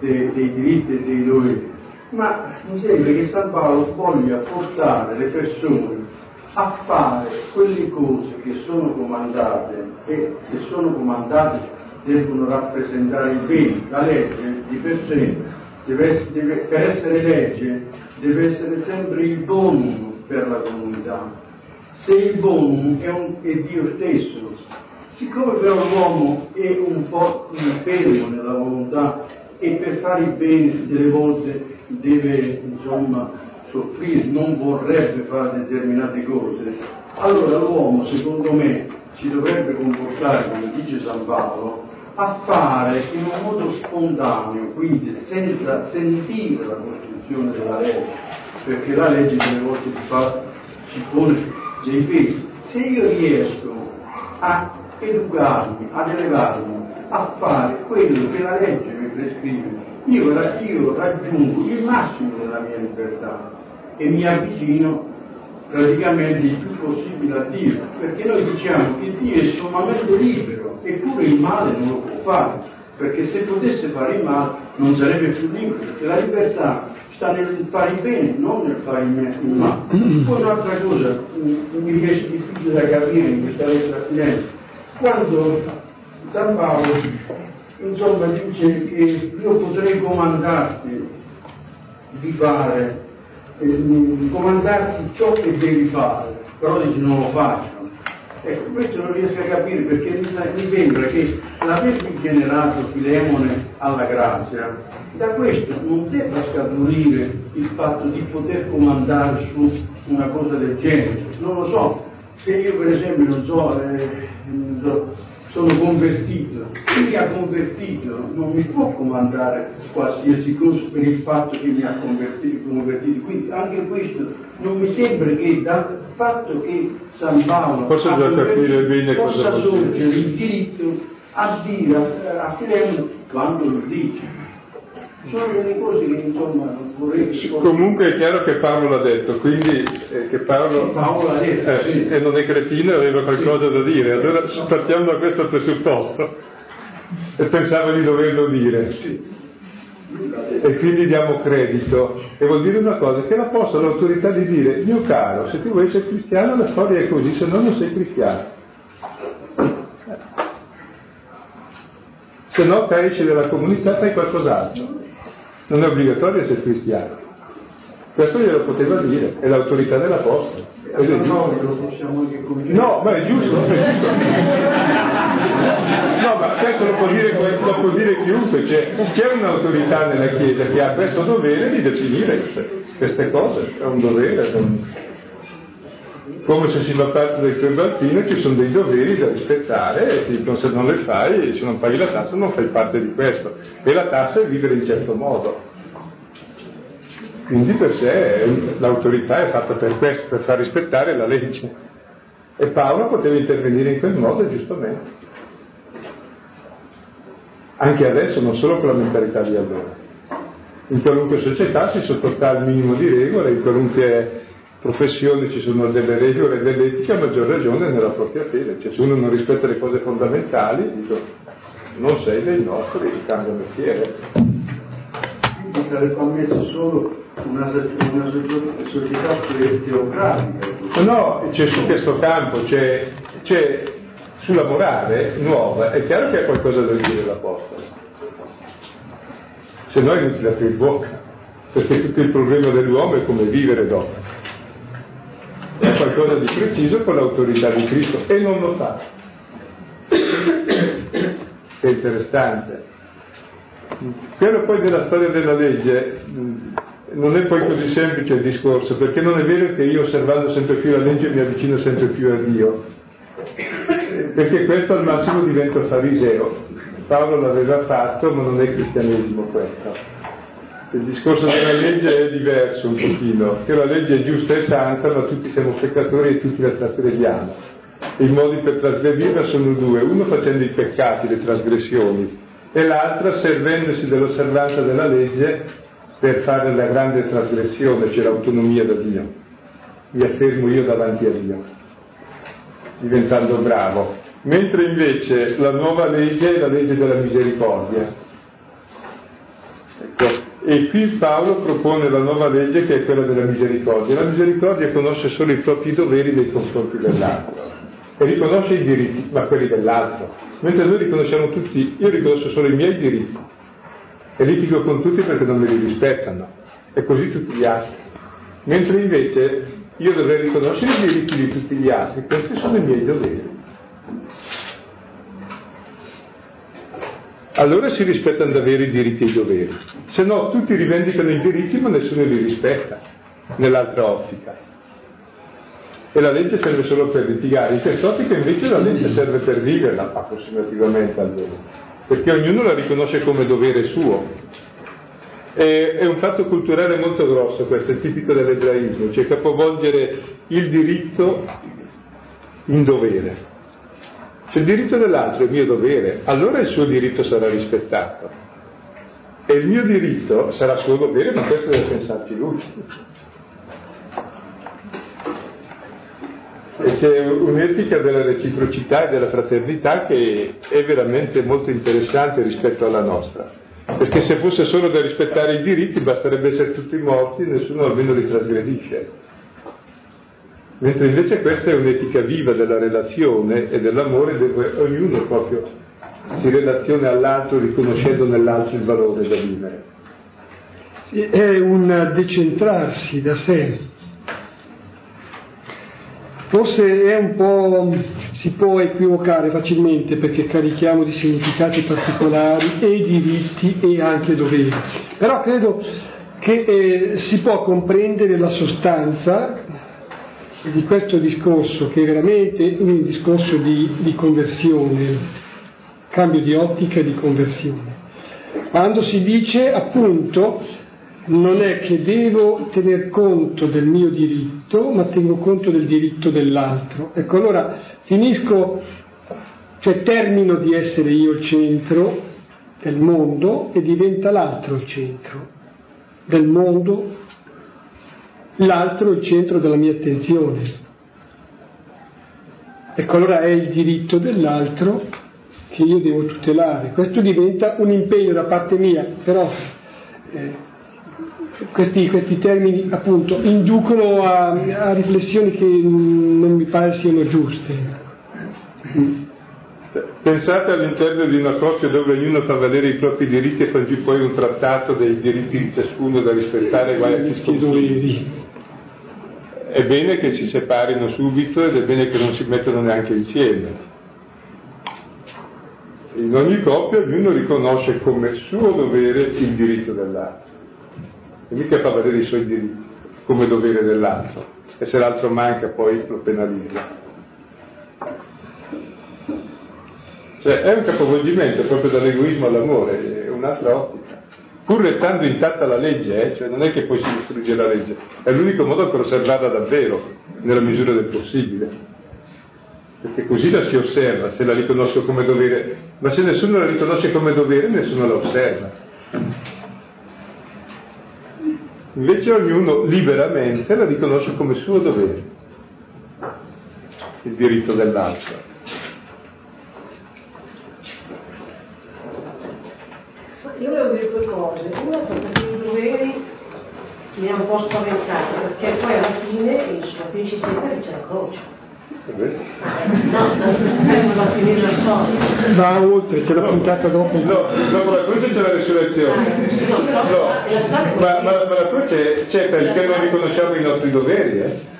Speaker 5: dei, dei diritti e dei doveri, ma mi sembra che San Paolo voglia portare le persone a fare quelle cose che sono comandate e se sono comandate devono rappresentare il bene. La legge di per sé, deve, deve, per essere legge, deve essere sempre il bonum per la comunità. Se il bonum è, un, è Dio stesso, siccome però l'uomo è un po' fermo nella volontà e per fare il bene delle volte deve insomma soffrire, non vorrebbe fare determinate cose, allora l'uomo secondo me si dovrebbe comportare, come dice San Paolo, a fare in un modo spontaneo, quindi senza sentire la costruzione della legge, perché la legge delle volte ci, fa, ci pone dei pesi. Se io riesco a educarmi, ad elevarmi, a fare quello che la legge mi prescrive, io, io raggiungo il massimo della mia libertà e mi avvicino praticamente il più possibile a Dio, perché noi diciamo che Dio è sommamente libero, eppure il male non lo può fare, perché se potesse fare il male non sarebbe più libero, perché la libertà sta nel fare il bene, non nel fare il male. Poi un'altra cosa mi riesce difficile da capire in questa lettera finale, quando San Paolo insomma dice che io potrei comandarti di fare eh, comandarti ciò che devi fare, però dici non lo faccio. Ecco, questo non riesco a capire perché mi sembra che l'aver generato Filemone alla grazia, da questo non debba scaturire il fatto di poter comandare su una cosa del genere. Non lo so, se io per esempio non so, eh, non so sono convertito, chi mi ha convertito non mi può comandare qualsiasi cosa per il fatto che mi ha convertito, convertito. quindi anche questo non mi sembra che dal fatto che San Paolo possa
Speaker 1: cosa
Speaker 5: sorgere il diritto a dire a, a Filemone quando lo dice sono delle cose che insomma vorrei
Speaker 1: comunque è chiaro che Paolo l'ha detto quindi eh, che Paolo,
Speaker 5: sì, Paolo detto
Speaker 1: eh,
Speaker 5: sì.
Speaker 1: e non è cretino e aveva qualcosa
Speaker 5: sì.
Speaker 1: da dire. Allora partiamo da questo presupposto. E pensava di doverlo dire. E quindi diamo credito. E vuol dire una cosa che l'apostolo ha l'autorità di dire mio caro se tu vuoi essere cristiano la storia è così se no non sei cristiano se no te esci dalla comunità fai qualcos'altro non è obbligatorio essere cristiano. Questo glielo poteva dire, è l'autorità dell'Apostolo.
Speaker 5: Ed è anche
Speaker 1: No, ma è giusto, è giusto. No, ma questo lo può dire, lo può dire chiunque, c'è, c'è un'autorità nella Chiesa che ha questo dovere di definire queste, queste cose, è un dovere. Non... Come se si fa parte del cobaltino ci sono dei doveri da rispettare e dicono se non le fai, se non paghi la tassa non fai parte di questo. E la tassa è vivere in certo modo. Quindi per sé l'autorità è fatta per questo, per far rispettare la legge. E Paolo poteva intervenire in quel modo, giustamente. Anche adesso, non solo con la mentalità di allora. In qualunque società si sottostà al minimo di regole, in qualunque professione ci sono delle regole e dell'etica, a maggior ragione nella propria fede. Cioè, se uno non rispetta le cose fondamentali, dico, non sei dei nostri, cambia mestiere.
Speaker 5: Quindi sarebbe ammesso solo una, una società teocratica.
Speaker 1: No, c'è su questo campo, c'è, c'è sulla morale nuova, è chiaro che ha qualcosa da dire l'Apostolo. Se no è inutile aprire bocca, perché tutto il problema dell'uomo è come vivere dopo qualcosa di preciso con l'autorità di Cristo e non lo fa. È interessante. Quello poi della storia della legge non è poi così semplice il discorso, perché non è vero che io osservando sempre più la legge mi avvicino sempre più a Dio, perché questo al massimo diventa fariseo. Paolo l'aveva fatto, ma non è cristianesimo questo. Il discorso della legge è diverso un pochino, che la legge è giusta e santa, ma tutti siamo peccatori e tutti la trasgrediamo. I modi per trasgredirla sono due, uno facendo i peccati, le trasgressioni, e l'altro servendosi dell'osservanza della legge per fare la grande trasgressione, cioè l'autonomia da Dio. Mi affermo io davanti a Dio, diventando bravo. Mentre invece la nuova legge è la legge della misericordia. Ecco. E qui Paolo propone la nuova legge che è quella della misericordia. La misericordia conosce solo i propri doveri nei confronti dell'altro e riconosce i diritti, ma quelli dell'altro. Mentre noi riconosciamo tutti, io riconosco solo i miei diritti, e litigo con tutti perché non me li rispettano, e così tutti gli altri. Mentre invece io dovrei riconoscere i diritti di tutti gli altri, questi sono i miei doveri. Allora si rispettano davvero i diritti e i doveri, se no tutti rivendicano i diritti ma nessuno li rispetta nell'altra ottica. E la legge serve solo per litigare, in quest'ottica invece la legge serve per viverla approssimativamente almeno perché ognuno la riconosce come dovere suo. È, è un fatto culturale molto grosso questo, è tipico dell'ebraismo, cioè capovolgere il diritto in dovere. Se il diritto dell'altro è mio dovere, allora il suo diritto sarà rispettato. E il mio diritto sarà suo dovere, ma questo deve pensarci lui. E c'è un'etica della reciprocità e della fraternità che è veramente molto interessante rispetto alla nostra. Perché se fosse solo da rispettare i diritti basterebbe essere tutti morti e nessuno almeno li trasgredisce. Mentre invece questa è un'etica viva della relazione e dell'amore dove ognuno proprio si relaziona all'altro riconoscendo nell'altro il valore da vivere.
Speaker 2: Sì, è un decentrarsi da sé, Forse è un po', si può equivocare facilmente perché carichiamo di significati particolari e diritti e anche doveri, però credo che eh, si può comprendere la sostanza di questo discorso che è veramente un discorso di, di conversione, cambio di ottica e di conversione. Quando si dice appunto non è che devo tener conto del mio diritto, ma tengo conto del diritto dell'altro. Ecco, allora finisco, cioè termino di essere io il centro del mondo e diventa l'altro il centro del mondo, l'altro il centro della mia attenzione. Ecco, allora è il diritto dell'altro che io devo tutelare. Questo diventa un impegno da parte mia, però eh, questi, questi, termini appunto inducono a, a, riflessioni che non mi pare siano giuste.
Speaker 1: Pensate all'interno di una coppia dove ognuno fa valere i propri diritti e fa giù poi un trattato dei diritti di ciascuno da rispettare uguali a chi doveri. È bene che si separino subito ed è bene che non si mettano neanche insieme. In ogni coppia ognuno riconosce come suo dovere il diritto dell'altro e mica fa vedere i suoi diritti come dovere dell'altro e se l'altro manca poi lo penalizza. Cioè è un capovolgimento proprio dall'egoismo all'amore, è un'altra ottica. Pur restando intatta la legge, eh, cioè non è che poi si distrugge la legge, è l'unico modo per osservarla davvero, nella misura del possibile. Perché così la si osserva, se la riconosco come dovere, ma se nessuno la riconosce come dovere, nessuno la osserva. Invece ognuno liberamente la riconosce come suo dovere, il diritto dell'altro.
Speaker 6: Io volevo dire due cose. Una perché i doveri mi ha un po' spaventato, perché poi alla fine il suo finisce sempre che c'è la croce. No, non va a finire la storia.
Speaker 2: Va oltre, c'è la puntata dopo.
Speaker 1: No, dopo la croce c'è la risurrezione. No, ma, ma, ma la croce c'è perché non riconosciamo i nostri doveri, eh?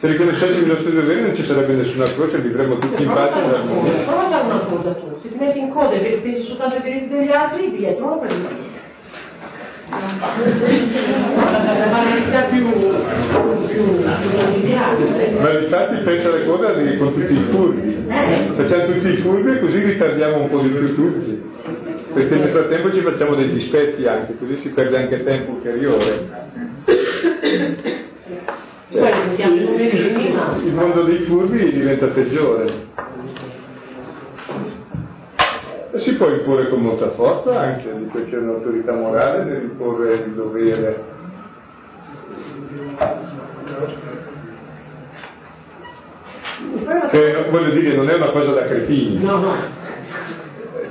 Speaker 1: Se riconoscessimo i nostri doveri non ci sarebbe nessuna croce, vivremmo tutti in pace.
Speaker 6: Prova a una cosa tu, se ti metti in coda e pensi soltanto ai diritti degli altri, il biglietto non lo prendi.
Speaker 1: Ma infatti pensa alle cose con tutti i furbi. Facciamo tutti i furbi e così ritardiamo un po' di più tutti. Perché nel frattempo ci facciamo dei dispetti anche, così si perde anche tempo ulteriore. Cioè, il mondo dei furbi diventa peggiore. E si può imporre con molta forza anche, cui c'è un'autorità morale nell'imporre il dovere. Cioè, voglio dire, non è una cosa da cretini. No, no.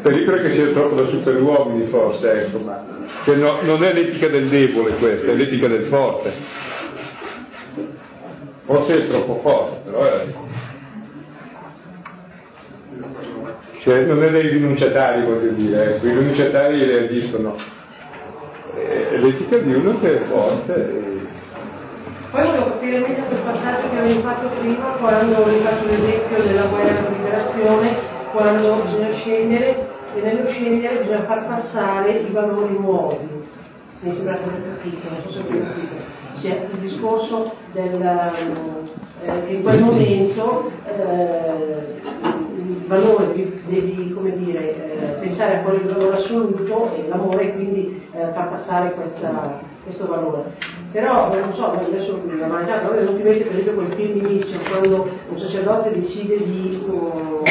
Speaker 1: Pericolo che sia troppo da superuomini forse, ecco, ma che no, non è l'etica del debole questa, è l'etica del forte. Forse è troppo forte, però è cioè non è dei rinunciatari voglio dire, ecco, i rinunciatari reagiscono. È l'etica di uno che è forte. E...
Speaker 6: Poi volevo capire meglio quel passaggio che avevi fatto prima quando avevi fatto l'esempio della guerra di liberazione, quando bisogna scendere e nello scendere bisogna far passare i valori nuovi. Mi sembra che ho capito, non so se ho capito. Cioè il discorso del, eh, che in quel momento eh, valore devi, devi come dire, eh, pensare a qual è il valore assoluto e l'amore quindi eh, far passare questa, questo valore. Però non so, adesso mi ha mangiato, avevo in mente per esempio quel film inizio, quando un sacerdote decide di, uh,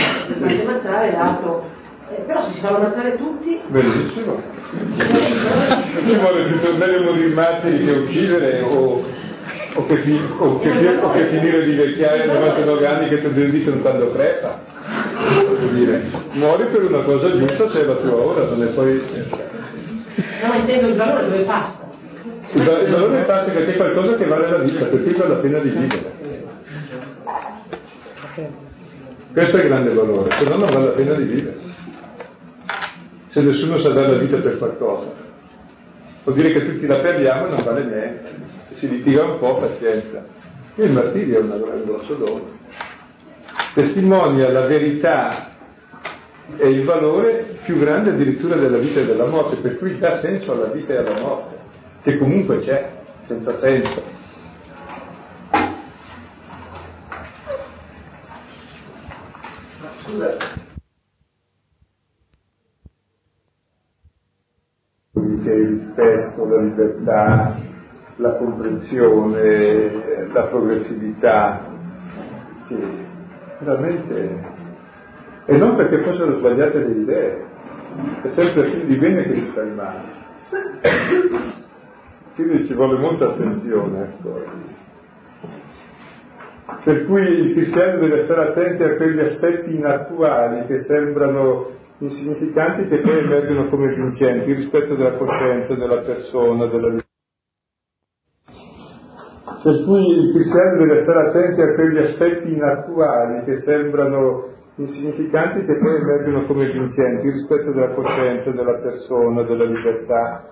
Speaker 6: di ammazzare l'altro eh, però se si fanno ammazzare tutti
Speaker 1: bellissimo ci vuole più meglio morire martiri che uccidere o, o, che, o, che, o che finire di vecchiare 99 anni che ti dicono quando crepa dire, muori per una cosa giusta se è la tua ora, non è poi...
Speaker 6: No, intendo il valore dove passa.
Speaker 1: Il, valore passa perché è qualcosa che vale la vita, per cui vale la pena di vivere. Questo è il grande valore, se no non vale la pena di vivere. Se nessuno sa dare la vita per qualcosa, vuol dire che tutti la perdiamo e non vale niente. Si litiga un po', pazienza. E il martirio è un grosso dono testimonia la verità e il valore più grande addirittura della vita e della morte, per cui dà senso alla vita e alla morte, che comunque c'è, senza senso. Scusa. Che il rispetto, la libertà, la comprensione, la progressività, che veramente, e non perché fossero sbagliate le idee, è sempre più di bene che si fa il male. Quindi ci vuole molta attenzione. Ecco. Per cui il cristiano deve stare attento a quegli aspetti inattuali che sembrano insignificanti che poi emergono come vincenti, rispetto della coscienza, della persona, della vita. Per cui il cristiano deve stare attento a quegli aspetti inattuali che sembrano insignificanti che poi emergono come vincenti, rispetto della coscienza, della persona, della libertà,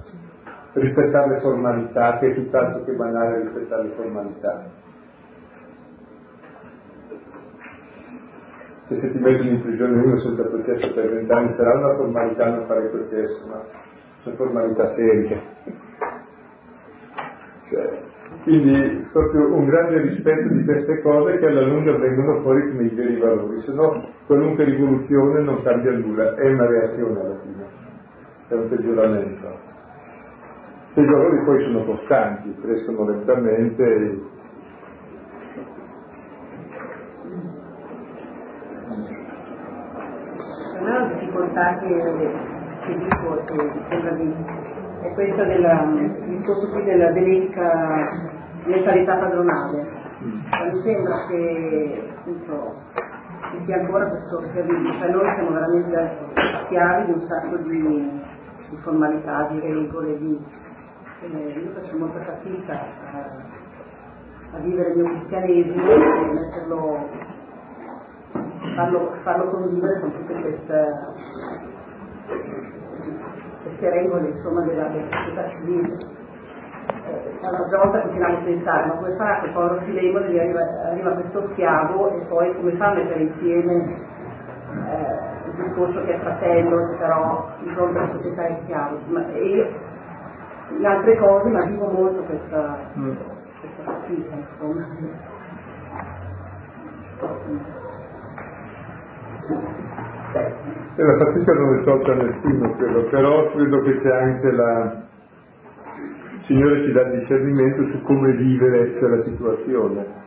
Speaker 1: rispettare le formalità, che è tutt'altro che banale rispettare le formalità. Che se ti mettono in prigione uno senza processo per vent'anni sarà una formalità non fare processo, ma sono formalità serie. Cioè, quindi proprio un grande rispetto di queste cose che alla lunga vengono fuori come i veri valori, se no qualunque rivoluzione non cambia nulla, è una reazione alla fine, è un peggioramento. I valori poi sono costanti, crescono lentamente.
Speaker 7: Una difficoltà che, che dico, che sembra di è questo del discorso qui della benefica mentalità padronale. Mi sembra che appunto, ci sia ancora questo schiavismo, cioè noi siamo veramente schiavi di un sacco di, di formalità, di regole, di, eh, io faccio molta fatica a, a, vivere il mio cristianesimo e metterlo, farlo, farlo convivere con tutte queste queste regole insomma, della, società civile. Eh, un'altra volta continuiamo a pensare, ma come farà quel povero Filemone che arriva, arriva questo schiavo e poi come fa a mettere insieme eh, il discorso che è fratello, però di fronte alla società è schiavo? Ma io in altre cose, ma vivo molto questa, mm. questa fatica, insomma.
Speaker 1: E la fatica non è tolta a nessuno, credo, però credo che c'è anche la... Il Signore ci dà discernimento su come vivere quella situazione.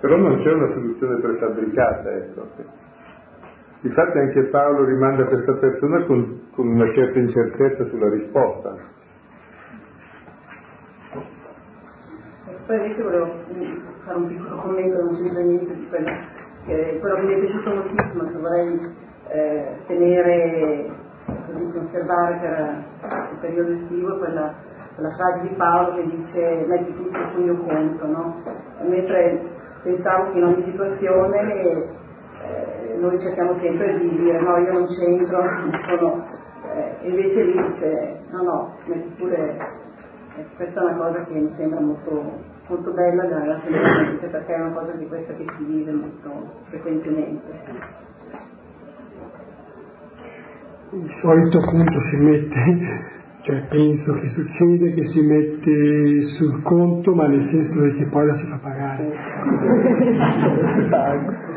Speaker 1: Però non c'è una soluzione prefabbricata, ecco. Infatti anche Paolo rimanda questa persona con, con una certa incertezza sulla risposta.
Speaker 7: Poi invece volevo fare un piccolo commento, non c'entra niente di quello che, quello che mi è piaciuto moltissimo, che vorrei eh, tenere, così conservare per il periodo estivo, quella, quella frase di Paolo che dice metti tutto sul mio conto, no? Mentre pensavo che in ogni situazione eh, noi cerchiamo sempre di dire no, io non c'entro, sono, eh, invece lì dice no, no, metti pure, eh, questa è una cosa che mi sembra molto, molto bella da tenere perché è una cosa di questa che si vive molto frequentemente.
Speaker 2: Il solito punto si mette cioè penso che succede che si mette sul conto ma nel senso che poi la si fa pagare. (laughs)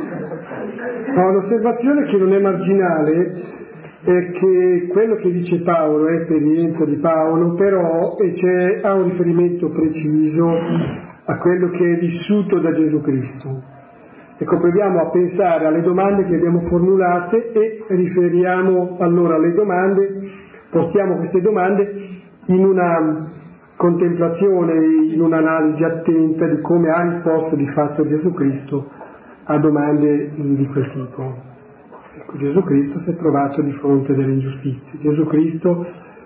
Speaker 2: No, l'osservazione che non è marginale è che quello che dice Paolo è esperienza di Paolo, però ha un riferimento preciso a quello che è vissuto da Gesù Cristo. Ecco, proviamo a pensare alle domande che abbiamo formulate e riferiamo allora alle domande portiamo queste domande in una contemplazione, in un'analisi attenta di come ha risposto di fatto Gesù Cristo a domande di quel tipo. Ecco, Gesù Cristo si è trovato di fronte delle ingiustizie, Gesù Cristo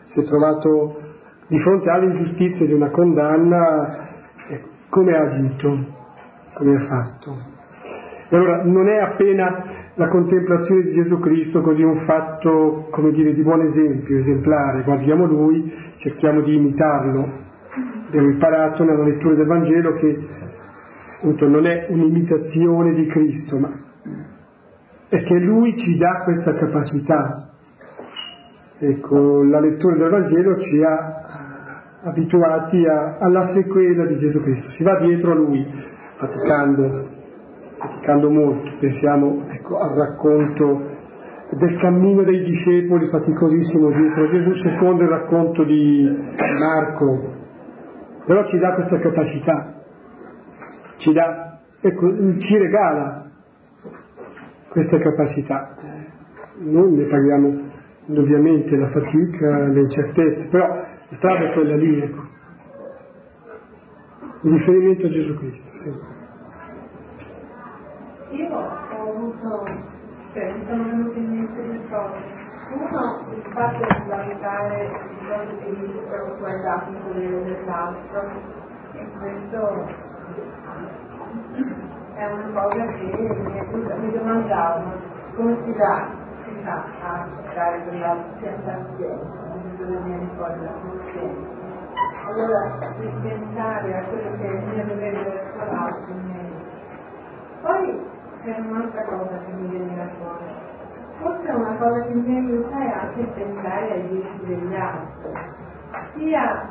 Speaker 2: si è trovato di fronte alle ingiustizie di una condanna, ecco, come ha agito, come ha fatto. E allora non è appena la contemplazione di Gesù Cristo così un fatto, come dire, di buon esempio, esemplare, guardiamo Lui, cerchiamo di imitarlo. Abbiamo imparato nella lettura del Vangelo che appunto non è un'imitazione di Cristo, ma è che Lui ci dà questa capacità. Ecco, la lettura del Vangelo ci ha abituati a, alla sequela di Gesù Cristo, si va dietro a Lui, faticando faticando molto, pensiamo ecco, al racconto del cammino dei discepoli faticosissimo dietro Gesù, secondo il racconto di Marco, però ci dà questa capacità, ci, dà, ecco, ci regala questa capacità. Noi ne paghiamo ovviamente la fatica, le incertezze, però la strada è quella lì, ecco. Il riferimento a Gesù Cristo. Sì.
Speaker 8: Io ho avuto, cioè mi sono venute in mente due cose. Uno, il fatto di valutare il proprio diritto guardato sulle dell'altro e questo è una cosa che mi, mi domandavo come si dà, si fa a cercare sia paziente, bisogna venire fuori la coscienza. Allora, ripensare a quello che è il mio dovere verso l'altro, poi c'è un'altra cosa che mi viene da fuori. Forse una cosa che mi aiuta è anche pensare ai diritti degli altri, sia,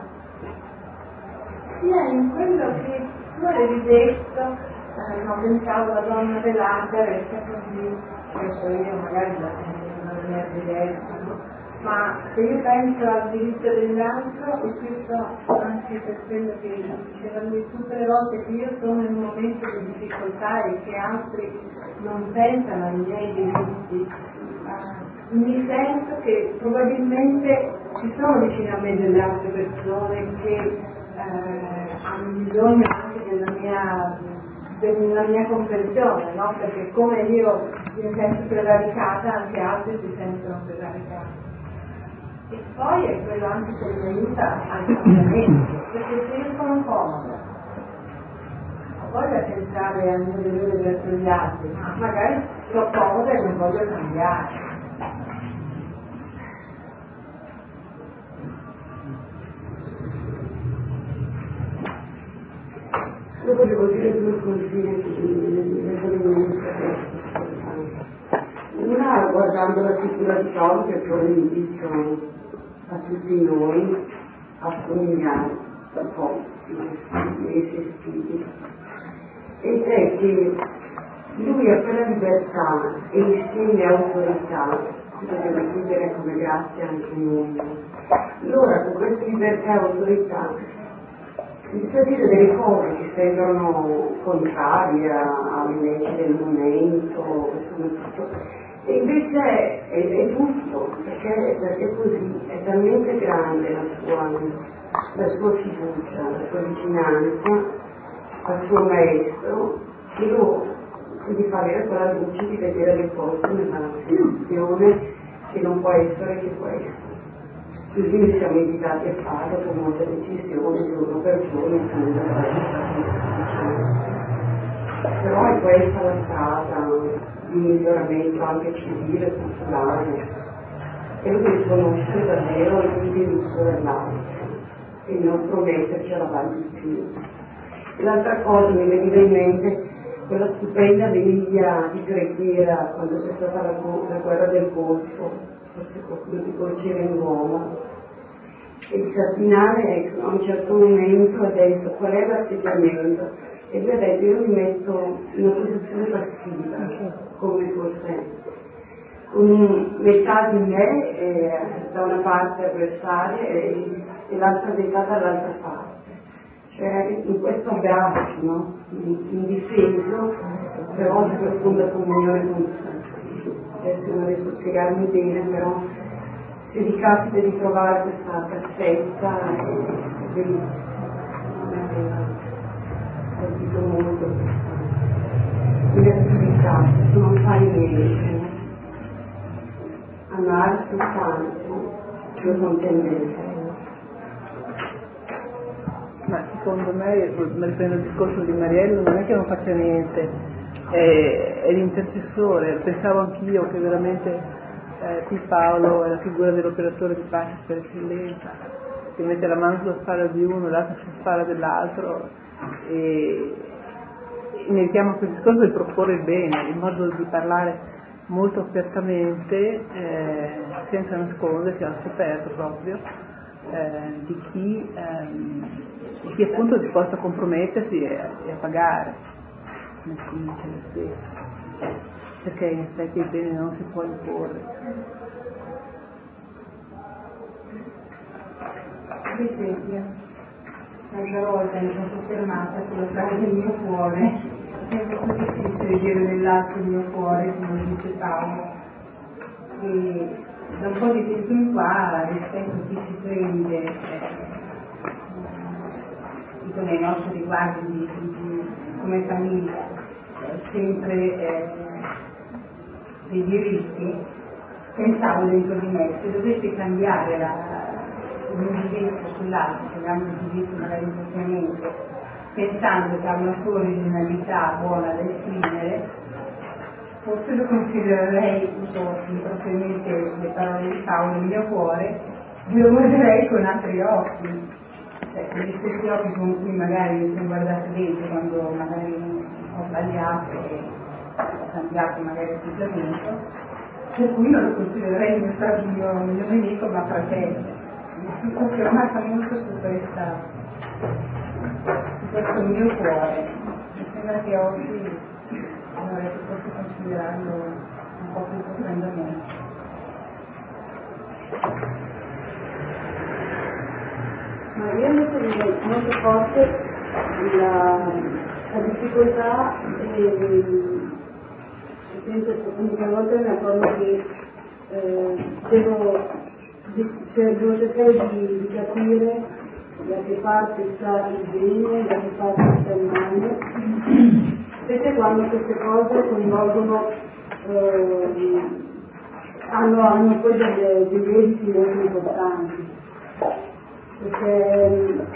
Speaker 8: sia in quello che tu avevi detto, eh, no, pensavo la donna velata resta così, penso io magari la sento in una maniera diversa, no? ma se io penso al diritto dell'altro, e questo anche per quello che diceva lui tutte le volte che io sono in un momento di difficoltà e che altri non pensano ai miei diritti, uh, mi sento che probabilmente ci sono vicino a me delle altre persone che uh, hanno bisogno anche della mia, della mia comprensione, no? perché come io mi sento prevaricata, anche altri si sentono prevaricati. E poi è quello anche che mi aiuta al cambiamento, perché se io sono comoda, ho voglia di pensare al mio dovere verso gli altri, ma magari sto comoda e non voglio cambiare.
Speaker 9: Io volevo dire due cosine che Una guardando la figura di Paolo che poi visto a tutti noi assomigliare un po' ai suoi figli. Ed è che lui ha quella libertà e insieme autorità, dobbiamo aggiungere come grazia anche noi. Allora con questa libertà e autorità si sa dire delle cose che sembrano contrarie alle leggi del momento. E invece è, è, giusto, perché, perché così è talmente grande la sua, la sua fiducia, la sua vicinanza al suo maestro, che lo gli fa avere quella luce di vedere le cose nella situazione che non può essere che essere. Noi siamo invitati a fare con molte decisioni, giorno per giorno, però è questa la strada di miglioramento anche civile, culturale, quello di riconoscere davvero il diritto dell'altro e il nostro metterci avanti di più. E l'altra cosa mi veniva in mente quella stupenda veglia di preghiera quando c'è stata la, la guerra del Golfo, forse qualcuno di voi c'era in Roma, e il cardinale ecco, a un certo momento ha detto qual è l'atteggiamento e lui ha detto io mi metto in una posizione passiva come fosse un, metà di me eh, da una parte avversaria e, e l'altra metà dall'altra parte. Cioè in questo abbraccio no? indifeso però di profonda comunione con Cristo adesso non riesco a spiegarmi bene però se vi capita di trovare questa cassetta è bellissima ho sentito molto. Inattività non fare niente amare soltanto due contendenti
Speaker 10: ma secondo me, riprendo il discorso di Mariello, non è che non faccia niente, è, è l'intercessore, pensavo anch'io che veramente eh, qui Paolo è la figura dell'operatore di pace per eccellenza, che mette la mano sulla spalla di uno, l'altra sulla spalla dell'altro e, e mi richiamo a quel discorso di proporre il bene, il modo di parlare molto apertamente, eh, senza nascondersi, al scoperto proprio, eh, di chi ehm, chi è appunto disposto a compromettersi e, e a pagare, si dice lo stesso, perché in effetti il bene non si può imporre.
Speaker 8: Esempio, l'altra volta mi sono soffermata sulla frase del mio cuore, è molto difficile dire nell'atto del mio cuore, come dice Paolo, e da un po' di tempo in qua rispetto a chi si prende eh, dico nei nostri riguardi di, di, come famiglia eh, sempre eh, dei diritti, pensavo dentro di me se dovessi cambiare la, il mio giudizio sull'altro, chiamiamolo giudizio magari impropriamente, pensando che ha una sua originalità buona da esprimere, forse lo considererei, uso impropriamente le parole di Paolo nel mio cuore, lo guarderei con altri occhi cioè, gli stessi occhi con cui magari mi sono guardata dentro quando magari ho sbagliato e ho cambiato magari atteggiamento, per cui non lo considererei il mio, mio, mio nemico ma fratello. Mi sono soffermata molto su, questa, su questo mio cuore. Mi sembra che oggi dovrei forse considerarlo un po' più profondamente.
Speaker 9: Ma io invece direi molto forte la, la difficoltà e senso l'unica volta mi accorgo che eh, devo, cioè, devo cercare di, di, capire da che parte sta il bene, da che parte sta il male, specie quando queste cose coinvolgono eh, hanno, hanno poi degli esiti molto importanti perché,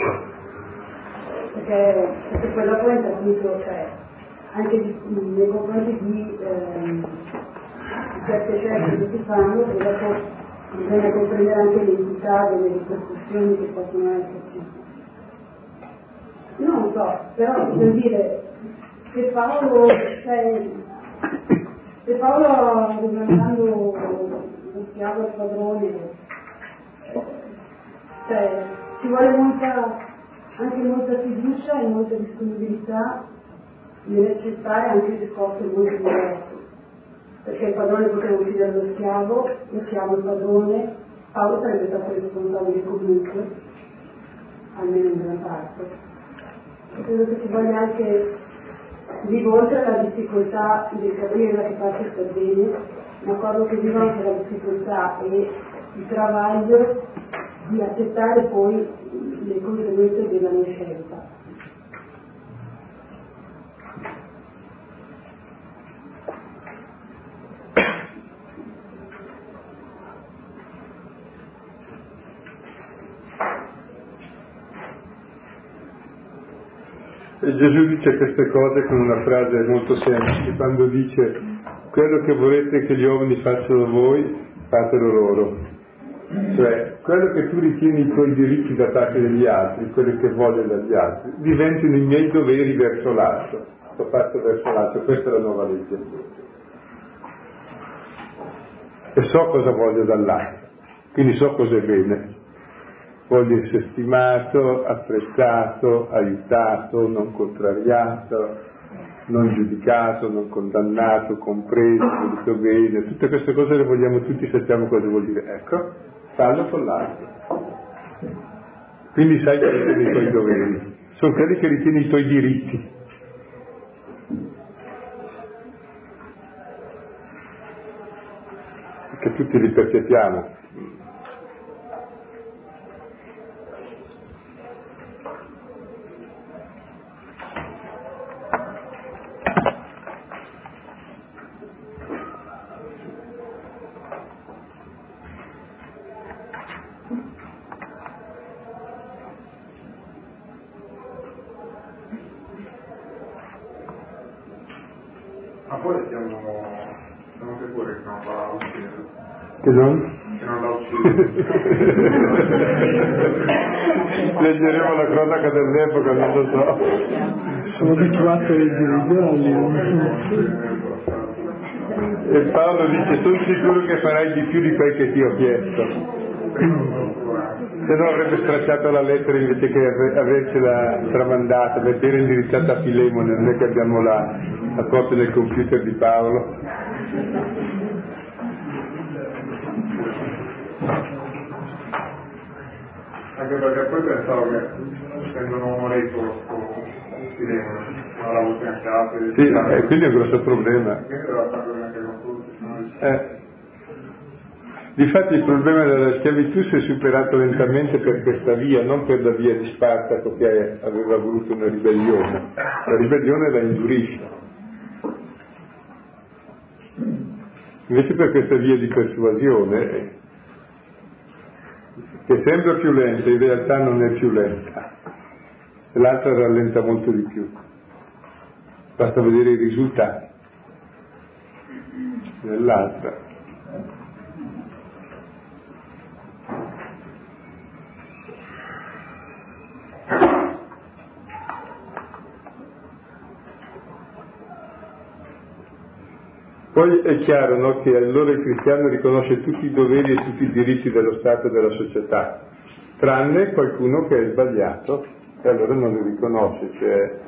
Speaker 9: perché, perché quella poi appunto cioè, anche di, nei confronti di eh, certe scelte che si fanno che dopo bisogna comprendere anche l'entità delle ripercussioni che possono esserci. Non lo so, però per dire, se Paolo, cioè, se Paolo governando lo schiavo il padrone
Speaker 8: Cioè, ci vuole molta, anche molta fiducia e molta disponibilità nell'accettare anche se cose molto diverse. Perché il padrone poteva uccidere lo schiavo, lo schiavo il padrone, Paolo sarebbe stato responsabile comunque, almeno in una parte. Credo che ci voglia anche vivo oltre alla difficoltà del capire da che parte sta bene, ma quello che vivo anche la difficoltà e il travaglio di accettare poi le conseguenze della mia scelta.
Speaker 1: Gesù dice queste cose con una frase molto semplice, quando dice quello che volete che gli uomini facciano voi, fatelo loro. Cioè, quello che tu ritieni i tuoi diritti da parte degli altri, quello che voglio dagli altri, diventino i miei doveri verso l'altro. Sto fatto verso l'altro, questa è la nuova legge. E so cosa voglio dall'altro, quindi so cosa è bene voglio essere stimato, apprezzato, aiutato, non contrariato, non giudicato, non condannato, compreso, voluto bene, tutte queste cose le vogliamo tutti, sappiamo cosa vuol dire. Ecco, fallo con l'altro. Quindi sai quali sono i tuoi doveri, sono quelli che ritieni i tuoi diritti. Che tutti li percepiamo. Che non?
Speaker 11: Che non l'ha ucciso.
Speaker 1: Leggeremo la cronaca dell'epoca, non lo so.
Speaker 2: Sono abituato a leggere i giorni.
Speaker 1: E Paolo dice, sono sicuro che farai di più di quel che ti ho chiesto. Se no avrebbe stracciato la lettera invece che avercela tramandata, perché era indirizzata a Filemone, non è che abbiamo la, la copia del computer di Paolo.
Speaker 11: Anche perché poi pensavo che essendo un uomo ricco non l'avevo fiancato.
Speaker 1: Sì, e quindi è un grosso problema. Eh. Difatti il problema della schiavitù si è superato lentamente per questa via, non per la via di Spartaco che aveva voluto una ribellione. La ribellione la indurisce. Invece per questa via di persuasione, che sembra più lenta, in realtà non è più lenta. L'altra rallenta molto di più. Basta vedere i risultati dell'altra. Poi è chiaro no, che allora il cristiano riconosce tutti i doveri e tutti i diritti dello Stato e della società, tranne qualcuno che è sbagliato e allora non li riconosce, cioè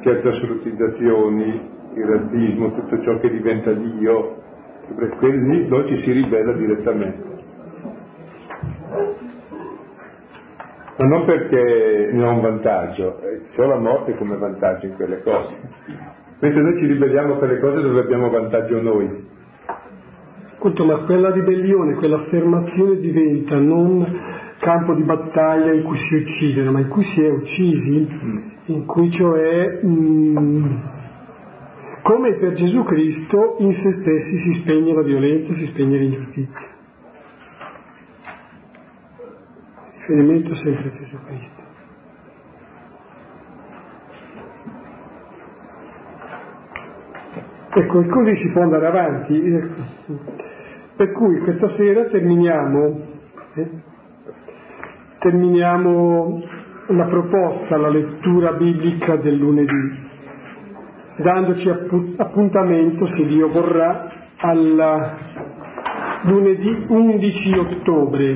Speaker 1: certe assolutizzazioni, il razzismo, tutto ciò che diventa Dio, quelli noi ci si ribella direttamente. Ma non perché ne ho un vantaggio, c'è la morte come vantaggio in quelle cose mentre noi ci ribelliamo per le cose dove abbiamo vantaggio noi.
Speaker 2: Appunto, ma quella ribellione, quell'affermazione diventa non campo di battaglia in cui si uccidono, ma in cui si è uccisi, mm. in cui cioè, mh, mm, come per Gesù Cristo, in se stessi si spegne la violenza, si spegne l'ingiustizia. Riferimento sempre a Gesù Cristo. Ecco, e così si può andare avanti. Per cui questa sera terminiamo, eh, terminiamo la proposta, la lettura biblica del lunedì, dandoci appuntamento, se Dio vorrà, al lunedì 11 ottobre.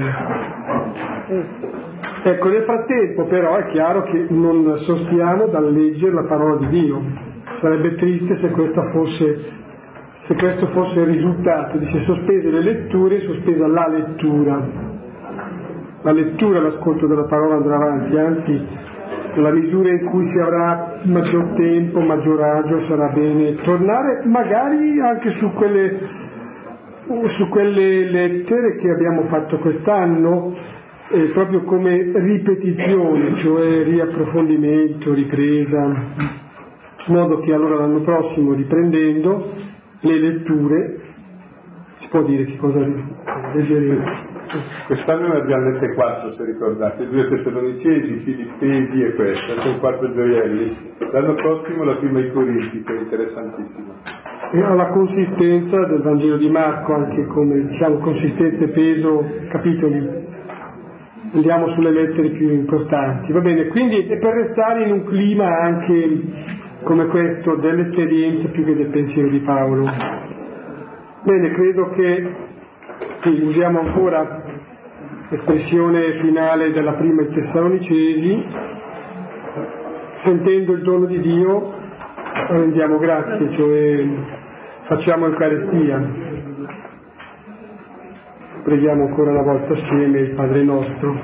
Speaker 2: Ecco, nel frattempo però è chiaro che non sostiamo dal leggere la parola di Dio. Sarebbe triste se questo fosse, se questo fosse il risultato. Dice sospese le letture, sospesa la lettura. La lettura, l'ascolto della parola andrà avanti, anzi nella misura in cui si avrà maggior tempo, maggior agio, sarà bene tornare magari anche su quelle, su quelle lettere che abbiamo fatto quest'anno, eh, proprio come ripetizione, cioè riapprofondimento, ripresa, in modo che allora l'anno prossimo, riprendendo le letture, può dire che cosa leggeremo.
Speaker 1: Quest'anno ne abbiamo lette quattro, se ricordate, due Tessalonicesi, Filippesi e questa, sono quattro gioielli. L'anno prossimo la prima ai Corinti, che è interessantissima.
Speaker 2: E ha la consistenza del Vangelo di Marco, anche come diciamo consistenza e peso, capitoli. Andiamo sulle lettere più importanti. Va bene, quindi è per restare in un clima anche come questo dell'esperienza più che del pensiero di Paolo. Bene, credo che sì, usiamo ancora l'espressione finale della prima ai Tessalonicesi, sentendo il dono di Dio rendiamo grazie, cioè facciamo Eucaristia. Preghiamo ancora una volta assieme il Padre nostro.